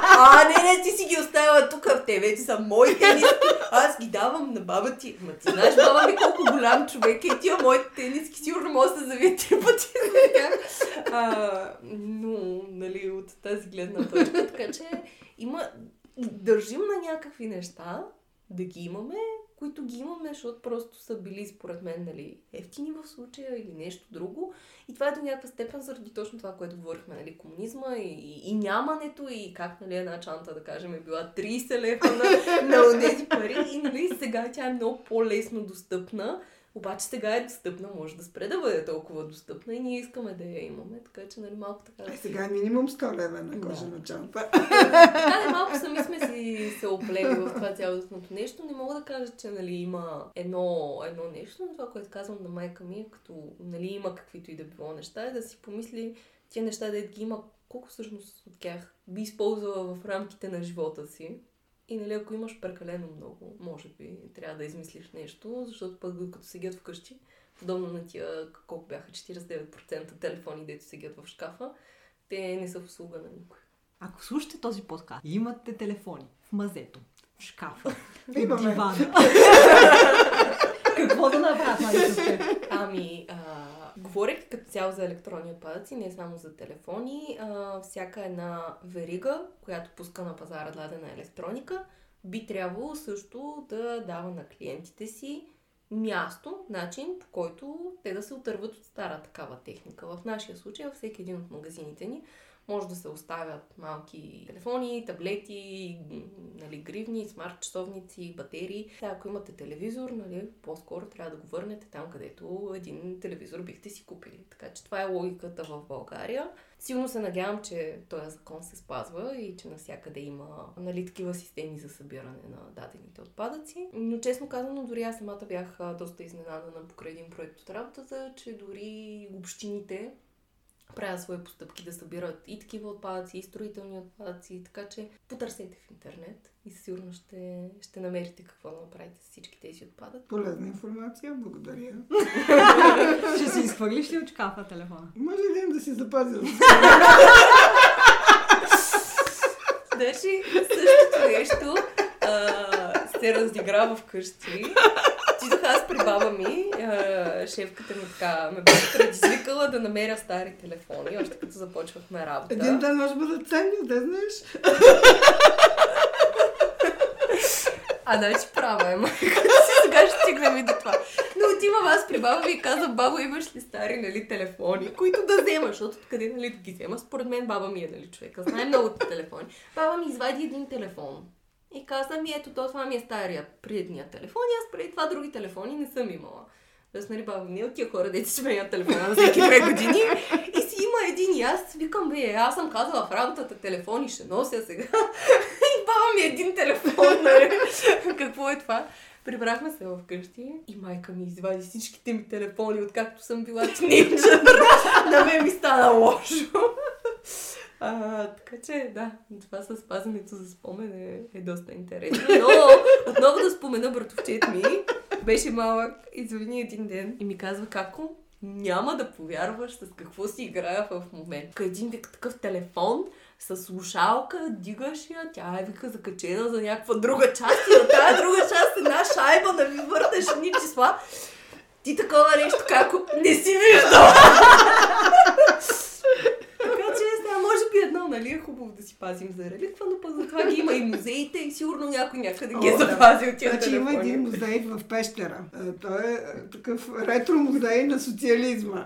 Speaker 3: А, не, не, ти си ги оставила тук в тебе, ти са мои тениски. Аз ги давам на баба ти. Ма ти знаеш баба ми колко голям човек е и тия моите тениски сигурно може да завият три пъти. А, но, нали, от тази гледна точка, така че има, държим на някакви неща, да ги имаме, които ги имаме, защото просто са били, според мен, нали, ефтини в случая или нещо друго. И това е до някаква степен заради точно това, което говорихме, нали, комунизма и, и нямането и как, нали, една чанта, да кажем, е била 30 лева на, на тези пари и, нали, сега тя е много по-лесно достъпна. Обаче сега е достъпна, може да спре да бъде толкова достъпна и ние искаме да я имаме, така че нали, малко така да
Speaker 4: Е, сега е минимум 100 лева на кожена чанта.
Speaker 3: така да малко сами сме си се оплели в това цялостното нещо. Не мога да кажа, че нали, има едно, едно нещо, но това, което казвам на майка ми, е като нали, има каквито и да било неща, е да си помисли тия неща да ги има, колко всъщност от тях би използвала в рамките на живота си. И нали, ако имаш прекалено много, може би трябва да измислиш нещо, защото пък като седят вкъщи, подобно на тия, колко бяха 49% телефони, дето седят в шкафа, те не са в услуга на никой.
Speaker 2: Ако слушате този подкаст и имате телефони в мазето, шкафа,
Speaker 4: Имаме.
Speaker 2: дивана. [LAUGHS] Какво да направят?
Speaker 3: Ами, а, говорейки като цяло за електронни отпадъци, не само за телефони, а, всяка една верига, която пуска на пазара дадена електроника, би трябвало също да дава на клиентите си място, начин, по който те да се отърват от стара такава техника. В нашия случай, във всеки един от магазините ни, може да се оставят малки телефони, таблети, нали, гривни, смарт часовници, батерии. Та, ако имате телевизор, нали, по-скоро трябва да го върнете там, където един телевизор бихте си купили. Така че това е логиката в България. Силно се надявам, че този закон се спазва и че навсякъде има нали, такива системи за събиране на дадените отпадъци. Но честно казано, дори аз самата бях доста изненадана покрай един проект от работата, че дори общините правят свои постъпки да събират и такива отпадъци, и строителни отпадъци, така че потърсете в интернет и със сигурност ще, ще намерите какво да направите с всички тези отпадъци.
Speaker 4: Полезна информация, благодаря. [LAUGHS]
Speaker 2: Ще си изхвърлиш ли от шкафа телефона?
Speaker 4: Може ли да си запазя? [LAUGHS]
Speaker 3: Значи, същото нещо а, се разиграва вкъщи. Отидох аз при баба ми, шефката ми така ме беше предизвикала да намеря стари телефони, още като започвахме работа.
Speaker 4: Един ден може да бъдат ценни, да знаеш.
Speaker 3: А, значи права е, майка си, сега ще стигнем и до това. Но отивам аз при баба ми и каза, баба, имаш ли стари, нали, телефони, които да вземаш, защото откъде, нали, да ги взема. Според мен баба ми е, нали, човека, знае много телефони. Баба ми извади един телефон. И каза ми, ето, то, това ми е стария предния телефон и аз преди това други телефони не съм имала. Тоест, нали, баба не от тия хора, дете си сменят телефона на всеки две години. И си има един и аз викам, бе, аз съм казала в работата телефони ще нося сега. И баба ми е един телефон, нали? Какво е това? Прибрахме се вкъщи и майка ми извади всичките ми телефони, откакто съм била тинейджър. На мен ми стана лошо. Че, да, това с пазенето за спомен е, е доста интересно. Но, [LAUGHS] отново да спомена братовчет ми, беше малък, извини един ден и ми казва, како няма да повярваш с какво си играя в момента. Един вик такъв телефон, с слушалка, дигаш я, тя е вика закачена за някаква друга част и на тази друга част една шайба да ми върташ едни числа. Ти такова нещо, како не си виждал. [LAUGHS] така че, сега, може би едно, нали, е хубаво да си пазим за реликва, но пък затова ги има и музеите и сигурно някой някъде ги е
Speaker 4: О, да.
Speaker 3: запазил тия
Speaker 4: Значи има един музей в Пещера. А, Той е а, такъв ретро музей на социализма.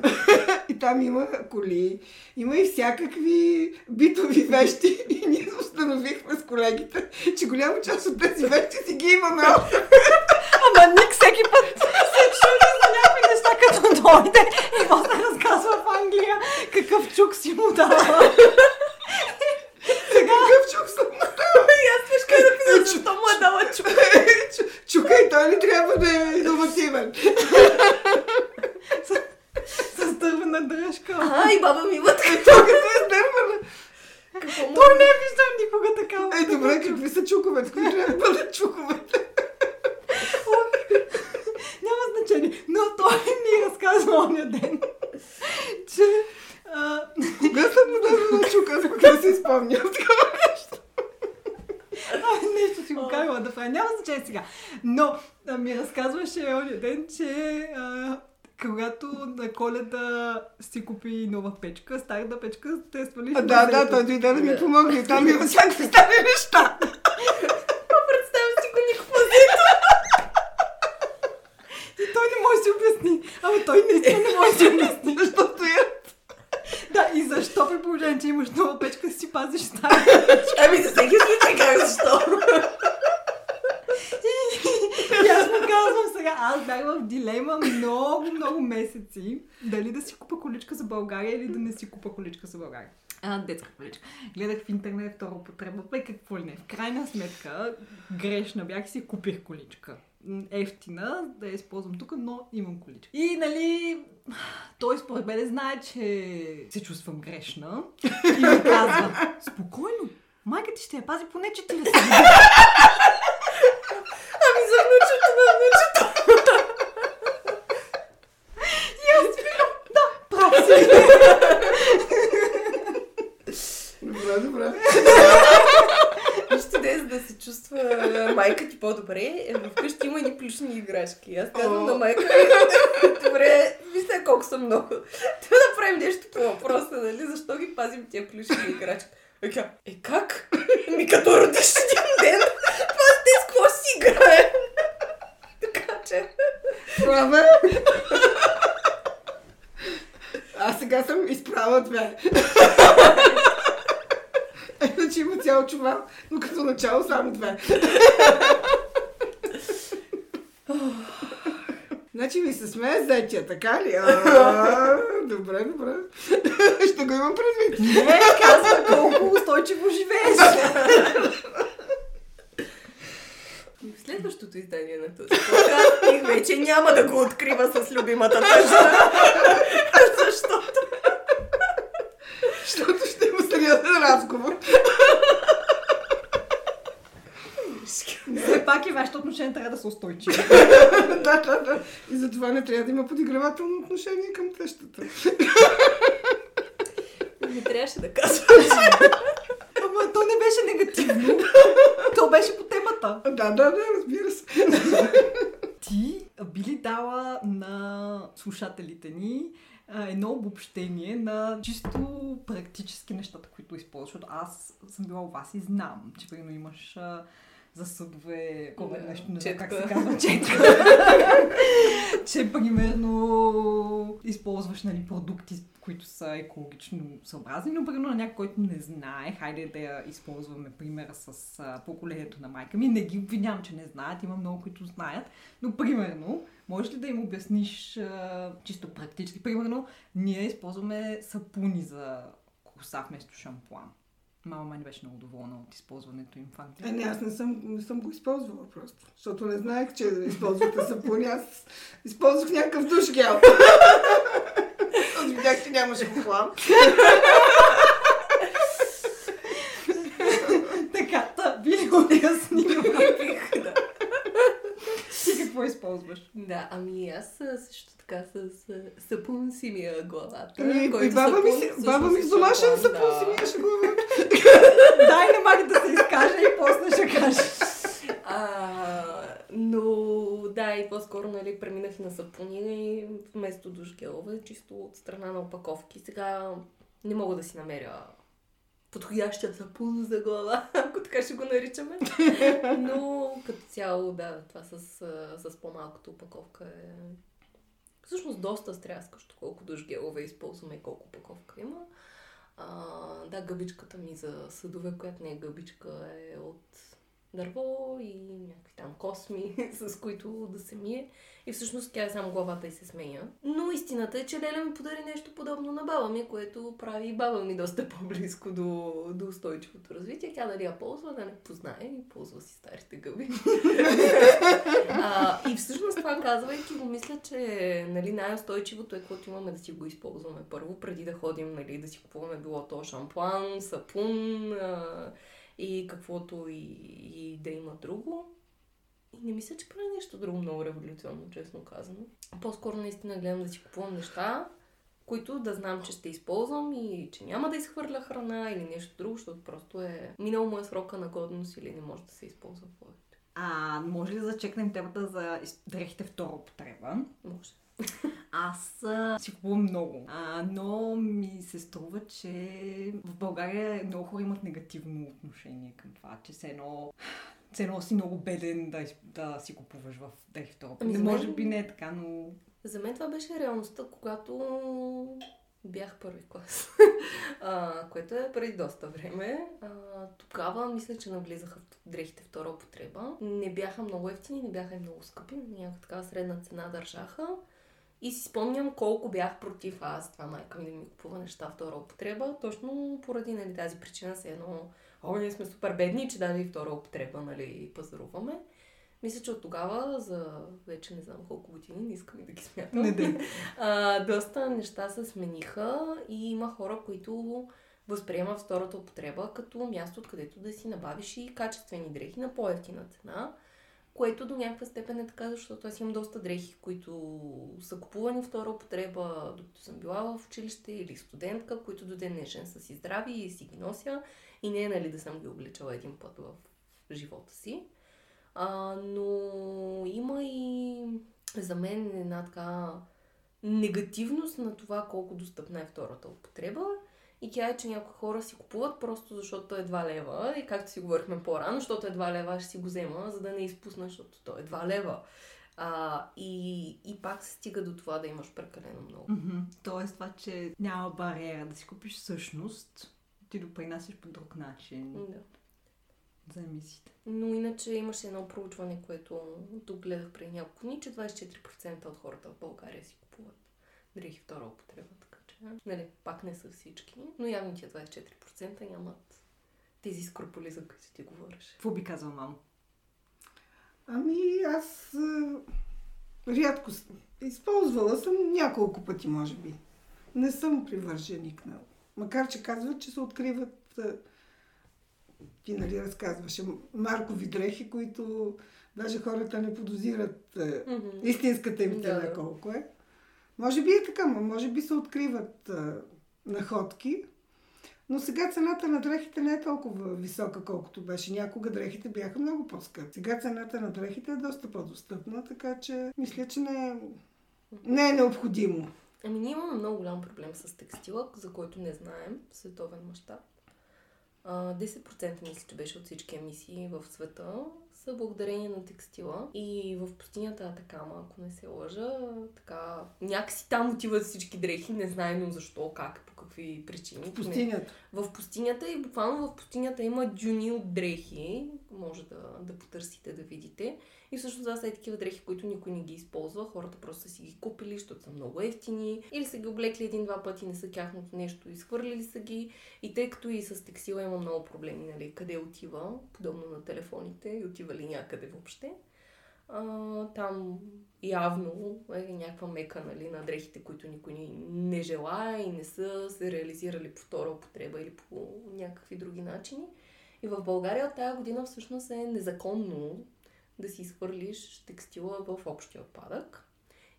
Speaker 4: И там има коли, има и всякакви битови вещи. И ние установихме с колегите, че голяма част от тези вещи си ги имаме.
Speaker 2: Ама Ник всеки път се чуди за някакви неща, като дойде и после разказва в Англия какъв чук си му дава.
Speaker 4: Какъв чук съм
Speaker 3: И аз виж как да питам, защо му е дала чук.
Speaker 4: Чу- Чука и той ли трябва да е иновативен?
Speaker 2: С дървена дръжка.
Speaker 3: А, и баба ми има така.
Speaker 4: Тук е издървана.
Speaker 3: Какво му
Speaker 2: Той не е виждал никога такава.
Speaker 4: Е, добре, какви са чуковете? Кои трябва да бъдат чуковете?
Speaker 2: Няма значение. Но той ми разказва оня ден, че
Speaker 4: Кога съм му дала чука? Аз пък не си спомням такова нещо.
Speaker 2: нещо си го карала да прави. Няма значение сега. Но ми разказваше оня ден, че когато на коледа си купи нова печка, старата печка, те свалиш
Speaker 4: А, да, да, той дойде да ми помогне. Там има [LAUGHS] всякакви стари неща.
Speaker 3: представям си го никакво
Speaker 2: И той не може да си обясни. Ама той наистина не може да си обясни.
Speaker 4: Защото е.
Speaker 2: Да, и защо при положение, че имаш нова печка, си пазиш старата?
Speaker 3: Ами за всеки случай как защо?
Speaker 2: И аз му казвам сега, аз бях в дилема много, много месеци. Дали да си купа количка за България или да не си купа количка за България. А, детска количка. Гледах в интернет втора употреба, бе какво ли не. В крайна сметка, грешна бях и си купих количка. Ефтина, да я използвам тук, но имам количка. И, нали, той според мен знае, че се чувствам грешна. И ми казва, спокойно, майка ти ще я пази поне 40 години.
Speaker 3: Ами за внучето на внучето.
Speaker 2: И аз си викам, да, прав си.
Speaker 4: Добре, добре.
Speaker 3: Вижте, днес да се чувства майка ти по-добре, е, вкъщи има едни плюшни играчки. Аз казвам на майка, добре, са много. Трябва да правим нещо по въпроса, нали? Защо ги пазим тия плюшни играчки? Е, е как? Ми като родиш един ден, това те с какво си играе? така че...
Speaker 4: Права. Аз сега съм изправа две. Иначе има цял чувал, но като начало само две. Значи ми се така ли? А, [LAUGHS] добре, добре. Ще го имам предвид.
Speaker 2: Не, казва колко устойчиво живееш. [LAUGHS]
Speaker 3: И в следващото издание на този подкаст и вече няма да го открива с любимата тъжна. Защото
Speaker 4: Защото ще има сериозен разговор.
Speaker 2: Все пак и вашето отношение трябва да са устойчиви.
Speaker 4: да, да, да. И затова не трябва да има подигравателно отношение към тещата.
Speaker 3: не трябваше да казвам.
Speaker 2: Ама то не беше негативно. То беше по темата.
Speaker 4: Да, да, да, разбира се.
Speaker 2: Ти би ли дала на слушателите ни едно обобщение на чисто практически нещата, които използваш? Защото аз съм била у вас и знам, че примерно имаш за съдове, кога
Speaker 3: Да,
Speaker 2: нещо, не знам как се казва, четка. [LAUGHS] че примерно използваш нали, продукти, които са екологично съобразни, но примерно на някой, който не знае, хайде да я използваме примера с а, поколението на майка ми. Не ги обвинявам, че не знаят, има много, които знаят, но примерно, можеш ли да им обясниш а, чисто практически? Примерно, ние използваме сапуни за коса вместо шампуан. Мама не беше много доволна от използването им в Англия.
Speaker 4: Е, не, аз не съм, не съм го използвала просто. Защото не знаех, че използвате сапуни. Аз използвах някакъв душ гел. Аз видях, че нямаше хлам.
Speaker 2: Така, та, би ли обяснила ти какво използваш?
Speaker 3: да, ами аз а, също така с а, сапун си мия главата.
Speaker 4: Ами, и
Speaker 3: който
Speaker 4: баба ми,
Speaker 3: сапун
Speaker 4: си-
Speaker 3: всъщност
Speaker 4: баба ми
Speaker 3: е
Speaker 4: с домашен
Speaker 3: шампуан,
Speaker 4: сапун
Speaker 3: да.
Speaker 4: си миеше главата.
Speaker 2: Дай на Маги да се изкаже и после ще кажеш.
Speaker 3: А, но да, и по-скоро нали, преминах на сапуни вместо душгелове, чисто от страна на опаковки. Сега не мога да си намеря подходящия сапун за глава, ако така ще го наричаме. Но като цяло, да, това с, с по-малката опаковка е всъщност доста стряскащо колко душгелове използваме и колко опаковка има. Да, гъбичката ми за съдове, която не е гъбичка, е от дърво и някакви там косми, [LAUGHS] с които да се мие. И всъщност тя е само главата и се сменя. Но истината е, че Леля ми подари нещо подобно на баба ми, което прави баба ми доста [LAUGHS] по-близко до, до устойчивото развитие. Тя дали я ползва, да не познае и ползва си старите гъби. [LAUGHS] а, и всъщност това казвайки го, мисля, че нали, най-устойчивото е, което имаме да си го използваме първо, преди да ходим нали, да си купуваме било то шампуан, сапун а, и каквото и, и да има друго. И не мисля, че прави нещо друго много революционно, честно казано. По-скоро наистина гледам да си купувам неща, които да знам, че ще използвам и че няма да изхвърля храна или нещо друго, защото просто е минал му е срока на годност или не може да се използва повече.
Speaker 2: А, може ли да зачекнем темата за дрехите втора употреба?
Speaker 3: Може.
Speaker 2: Аз си купувам много, а, но ми се струва, че в България много хора имат негативно отношение към това, че се едно, все едно си много беден да, да си купуваш в употреба.
Speaker 3: Ами, мен-
Speaker 2: може би не е така, но...
Speaker 3: За мен това беше реалността, когато бях първи клас, [LAUGHS] а, което е преди доста време. А, тогава мисля, че навлизаха в дрехите втора употреба. Не бяха много ефтини, не бяха и много скъпи, някаква такава средна цена държаха. И си спомням колко бях против аз, това майка ми да ми купува неща втора употреба, точно поради нали, тази причина се едно, о, ние сме супер бедни, че дали втора употреба, нали, пазаруваме. Мисля, че от тогава, за вече не знам колко години, не искам и да ги смятам.
Speaker 2: Не, не. [LAUGHS]
Speaker 3: А, доста неща се смениха и има хора, които възприемат втората употреба като място, откъдето да си набавиш и качествени дрехи на по-ефтина цена, което до някаква степен е така, защото аз имам доста дрехи, които са купувани втора употреба, докато съм била в училище или студентка, които до ден днешен са си здрави и си ги нося и не е нали да съм ги обличала един път в живота си. А, но има и за мен една така негативност на това колко достъпна е втората употреба. И тя е, че някои хора си купуват просто защото е 2 лева. И както си говорихме по-рано, защото е 2 лева, ще си го взема, за да не изпусна, защото то е 2 лева. А, и, и пак се стига до това да имаш прекалено много.
Speaker 2: Mm-hmm. Тоест това, че няма бариера да си купиш всъщност, ти допринасяш по друг начин
Speaker 3: Да.
Speaker 2: за емисиите.
Speaker 3: Но иначе имаше едно проучване, което тук гледах преди няколко дни, че 24% от хората в България си купуват дрехи втора употреба. Че, нали, пак не са всички, но явно тия 24% нямат тези скрупули, за които ти говориш.
Speaker 2: Какво би казал мамо?
Speaker 4: Ами аз а, рядко с- използвала съм няколко пъти, може би. Не съм привърженик на... Макар, че казват, че се откриват... а, Ти нали разказваше маркови дрехи, които даже хората не подозират а, истинската им цена
Speaker 3: да.
Speaker 4: колко е. Може би е така, може би се откриват а, находки. Но сега цената на дрехите не е толкова висока, колкото беше. Някога дрехите бяха много по-скъпи. Сега цената на дрехите е доста по-достъпна, така че мисля, че не е, не е необходимо.
Speaker 3: Ами ние имаме много голям проблем с текстила, за който не знаем световен мащаб. А, 10% мисля, че беше от всички емисии в света са благодарение на текстила. И в пустинята Атакама, ако не се лъжа, така, някакси там отиват всички дрехи, не знаем защо, как, по какви причини.
Speaker 4: В пустинята.
Speaker 3: В пустинята и буквално в пустинята има дюни от дрехи. Може да, да потърсите, да видите. И всъщност това са такива дрехи, които никой не ги използва. Хората просто са си ги купили, защото са много ефтини. Или са ги облекли един-два пъти, не са тяхното нещо, изхвърлили са ги. И тъй като и с текстила има много проблеми, нали, къде отива, подобно на телефоните, и отива ли някъде въобще. А, там явно е някаква мека нали, на дрехите, които никой не, не желая и не са се реализирали по втора употреба или по някакви други начини. И в България от тази година всъщност е незаконно да си изхвърлиш текстила в общия отпадък.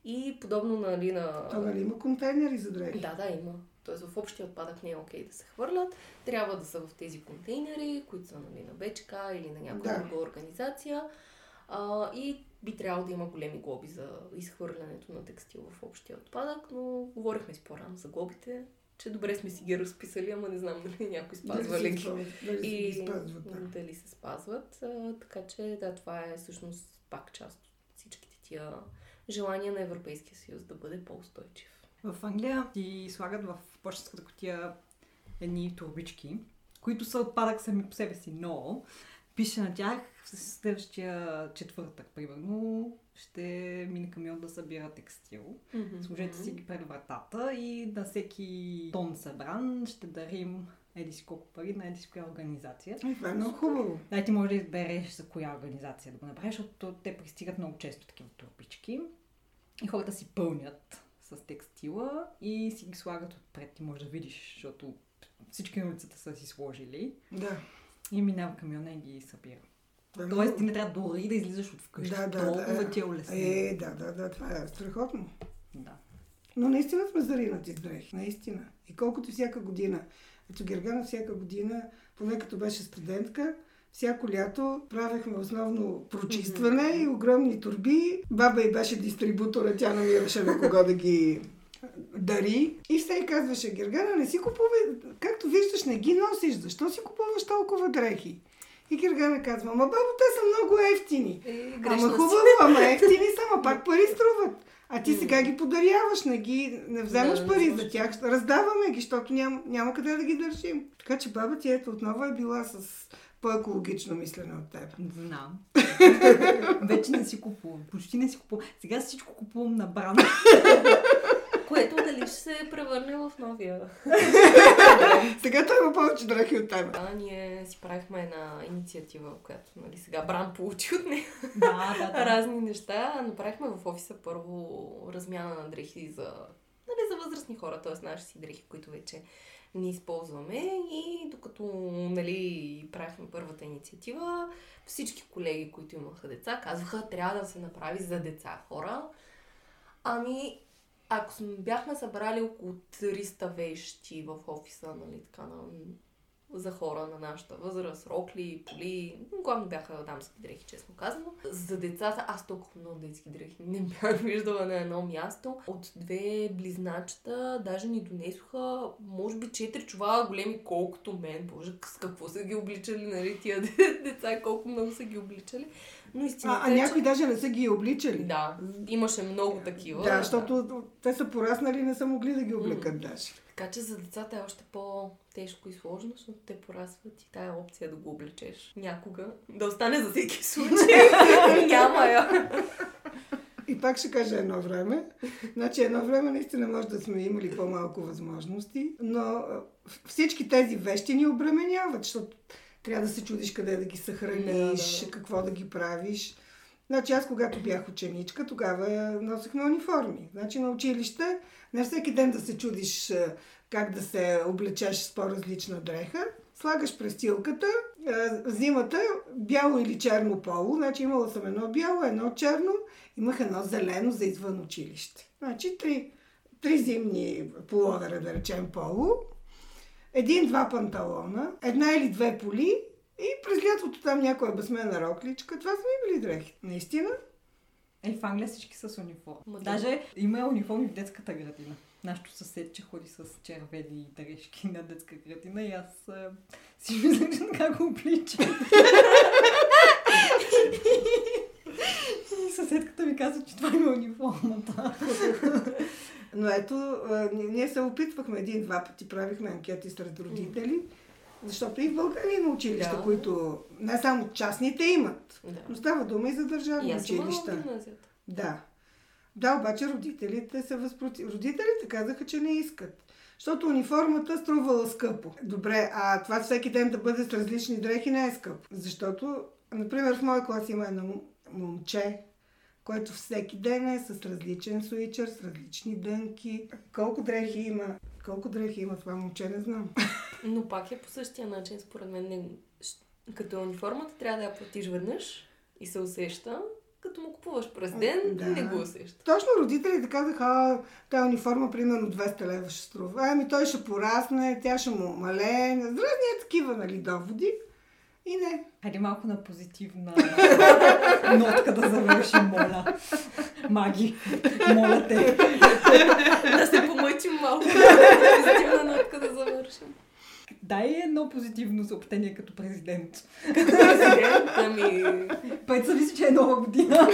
Speaker 3: И подобно нали, на...
Speaker 4: То нали има контейнери за дрехи?
Speaker 3: Да, да, има. Тоест в общия отпадък не е окей да се хвърлят. Трябва да са в тези контейнери, които са нали, на БЧК или на някоя
Speaker 4: Да.
Speaker 3: друга организация. А, и би трябвало да има големи глоби за изхвърлянето на текстил в общия отпадък, но говорихме си по-рано за глобите, че добре сме си ги разписали, ама не знам дали някой спазва ли ги.
Speaker 4: спазват, дали
Speaker 3: И
Speaker 4: спазват, да.
Speaker 3: дали се спазват. А, така че да, това е всъщност пак част от всичките тия желания на Европейския съюз да бъде по-устойчив.
Speaker 2: В Англия ти слагат в почтенската котия едни турбички, които са отпадък сами по себе си, но пише на тях следващия четвъртък, примерно, ще мине камион да събира текстил. Сложете си ги пред вратата и на всеки тон събран ще дарим еди си колко пари на еди си коя организация.
Speaker 4: Ай, това е много хубаво.
Speaker 2: Да, ти може да избереш за коя организация да го направиш, защото те пристигат много често такива турбички. И хората си пълнят с текстила и си ги слагат отпред. Ти можеш да видиш, защото всички на улицата са си сложили.
Speaker 4: Да.
Speaker 2: И минава камиона и ги събира.
Speaker 4: Това е
Speaker 2: Тоест ти не трябва дори да излизаш от вкъщи.
Speaker 4: Да, да,
Speaker 2: Толкова
Speaker 4: да.
Speaker 2: ти е улеснено.
Speaker 4: Е, да, да, да, това е страхотно.
Speaker 2: Да.
Speaker 4: Но наистина сме заринати с дрехи, наистина. И колкото всяка година. Ето Гергана всяка година, поне като беше студентка, всяко лято правехме основно прочистване и огромни турби. Баба й беше дистрибутора, тя намираше на кого да ги дари. И все й казваше, Гергана, не си купувай, както виждаш, не ги носиш. Защо си купуваш толкова дрехи? И Гергана казва, ма бабо, те са много ефтини.
Speaker 3: Е,
Speaker 4: Ама хубаво, ама [LAUGHS] ефтини са, ама пак пари струват. А ти сега ги подаряваш, не, ги, не вземаш
Speaker 3: Да, не
Speaker 4: пари
Speaker 3: вземаш.
Speaker 4: за тях, раздаваме ги, защото няма, няма къде да ги държим. Така че баба ти ето отново е била с по-екологично мислене от теб.
Speaker 2: Знам. [LAUGHS] Вече не си купувам. Почти не си купувам. Сега всичко купувам на бранд. [LAUGHS]
Speaker 3: Което дали ще се превърне в новия. [LAUGHS]
Speaker 4: Сега той има повече дрехи от теб.
Speaker 3: Да, ние си правихме една инициатива, която нали, сега Бран получи от нея
Speaker 2: да, да, да.
Speaker 3: разни неща. Направихме в офиса първо размяна на дрехи за, нали, за възрастни хора, т.е. наши си дрехи, които вече не използваме. И докато нали, правихме първата инициатива, всички колеги, които имаха деца, казваха, трябва да се направи за деца хора. Ами, ако сме, бяхме събрали около 300 вещи в офиса, нали, така на за хора на нашата възраст, рокли, поли, главно бяха дамски дрехи, честно казано. За децата, аз толкова много детски дрехи не бях [LAUGHS] виждала на едно място. От две близначета даже ни донесоха, може би, четири чува големи колкото мен. Боже, с какво са ги обличали, нали, тия [LAUGHS] деца, колко много са ги обличали. Но истината
Speaker 4: А, а
Speaker 3: е,
Speaker 4: някои
Speaker 3: че...
Speaker 4: даже не са ги обличали.
Speaker 3: Да, имаше много такива.
Speaker 4: Да, защото те са пораснали и не са могли да ги облекат даже.
Speaker 3: Така че за децата е още по-тежко и сложно, защото те порастват и тая опция да го облечеш някога, да остане за всеки случай. [LAUGHS] Няма я.
Speaker 4: И пак ще кажа едно време. Значи едно време наистина може да сме имали по-малко възможности, но всички тези вещи ни обременяват, защото трябва да се чудиш къде да ги съхраниш,
Speaker 3: Да, да.
Speaker 4: какво да ги правиш. Значи аз когато бях ученичка, тогава носехме униформи. Значи на училище не всеки ден да се чудиш как да се облечеш с по-различна дреха. Слагаш престилката, зимата бяло или черно поло, значи имала съм едно бяло, едно черно, имах едно зелено за извън училище. Значи три, три зимни половера, да речем поло, един-два панталона, една или две поли и през лятото там някоя безсмена рокличка. Това са ми били дрехи. Наистина.
Speaker 2: Е, в Англия всички с униформа.
Speaker 3: Ма да.
Speaker 2: Даже има униформи в детската градина. Нашето съседче ходи с червени дрежки на детска градина и аз а, си мисля, че така го обличам. [LAUGHS] и съседката ми каза, че това е униформата.
Speaker 4: Но ето, ние, се опитвахме един-два пъти, правихме анкети сред родители, защото и в България има училища,
Speaker 3: Да.
Speaker 4: които не само частните имат,
Speaker 3: Да.
Speaker 4: но става дума и за държавни училища. Да. Да, обаче родителите се възпротив... Родителите казаха, че не искат. Защото униформата струвала скъпо. Добре, а това всеки ден да бъде с различни дрехи не е скъпо. Защото, например, в моя клас има едно м- момче, което всеки ден е с различен суичър, с различни дънки. Колко дрехи има? Колко дрехи има това момче, не знам. [LAUGHS]
Speaker 3: Но пак е по същия начин, според мен. Не... Като е униформата, трябва да я платиш веднъж и се усеща. Като му купуваш през ден,
Speaker 4: Да.
Speaker 3: не го усеща.
Speaker 4: Точно родителите казаха, а, тази униформа примерно 200 лева ще струва. Ами той ще порасне, тя ще му малее. Разни е такива, нали, доводи. И не.
Speaker 2: Хайде малко на позитивна [LAUGHS] нотка да завършим, моля. Маги, моля те.
Speaker 3: да се помъчим малко. [LAUGHS] Позитивна нотка да завършим.
Speaker 2: Дай едно позитивно съобщение като президент.
Speaker 3: Президент, ами...
Speaker 2: Пет зависи, че е нова година.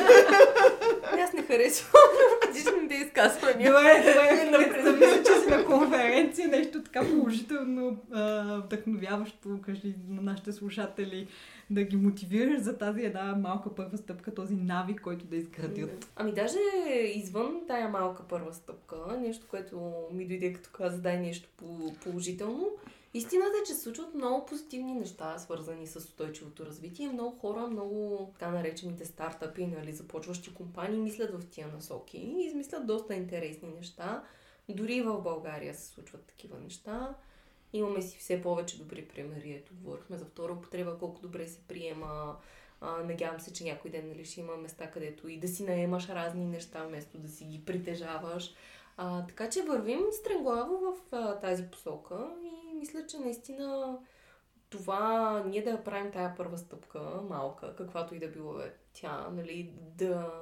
Speaker 3: Аз не харесвам годишните изказвания.
Speaker 2: Добре, добре. Зависи, че си на конференция, нещо така положително, а, вдъхновяващо, кажи на нашите слушатели, да ги мотивираш за тази една малка първа стъпка, този навик, който да изградят.
Speaker 3: Ами даже извън тая малка първа стъпка, нещо, което ми дойде като каза, дай нещо по- положително, истината е, че се случват много позитивни неща, свързани с устойчивото развитие. Много хора, много така наречените стартъпи, нали, започващи компании, мислят в тия насоки и измислят доста интересни неща. Дори в България се случват такива неща. Имаме си все повече добри примери. Ето, говорихме за втора употреба, колко добре се приема. А, надявам се, че някой ден нали, ще има места, където и да си наемаш разни неща, вместо да си ги притежаваш. А, така че вървим стремглаво в а, тази посока и мисля, че наистина това ние да правим тая първа стъпка, малка, каквато и да било е тя, нали, да,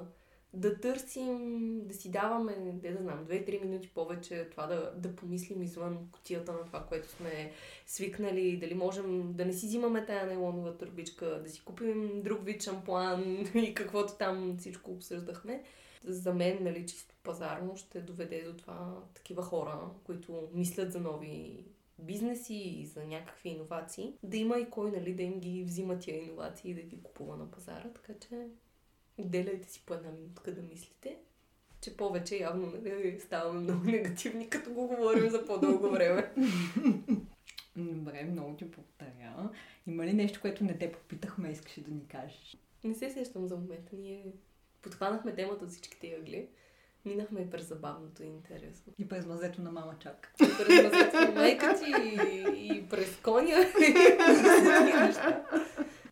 Speaker 3: да търсим, да си даваме, не да знам, 2-3 минути повече това да, да помислим извън котията на това, което сме свикнали, дали можем да не си взимаме тая нейлонова турбичка, да си купим друг вид шампуан [LAUGHS] и каквото там всичко обсъждахме. За мен, нали, чисто пазарно ще доведе до това такива хора, които мислят за нови бизнеси и за някакви иновации, да има и кой, нали, да им ги взима тия иновации и да ги купува на пазара, така че отделяйте си по една минутка да мислите, че повече явно нали, ставаме много негативни, като го говорим за по-дълго време.
Speaker 2: Добре, много ти благодаря. Има ли нещо, което не те попитахме, искаш да ни кажеш?
Speaker 3: Не се сещам за момента. Ние подхванахме темата от всичките ъгли. Минахме и през забавното и интересно.
Speaker 2: И през мазето на мама чак.
Speaker 3: И през мазето на майка ти и, и през коня.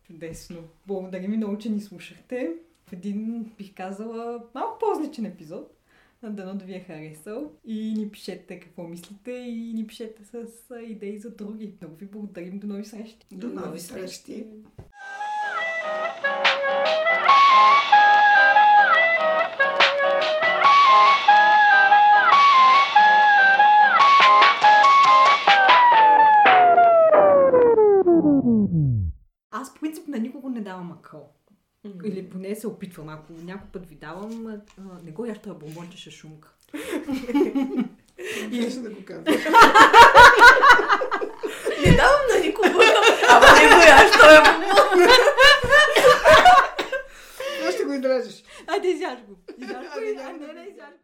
Speaker 2: Чудесно. Благодаря ви много, че ни слушахте. В един, бих казала, малко по-различен епизод. Дано да ви е харесал и ни пишете какво мислите и ни пишете с идеи за други. Много ви благодарим. До нови срещи.
Speaker 4: До нови срещи.
Speaker 2: Принцип на никого не давам акъл. Или поне се опитвам. Ако някой път ви давам, а, не го яш бомбонче ще шумка.
Speaker 4: Или ще да го казвам.
Speaker 3: Не давам на никого. Ама не го яш, той е бомбон.
Speaker 4: Ще го издрежеш?
Speaker 2: Айде, изяж го. Изяж го. А, не, не, изяж го.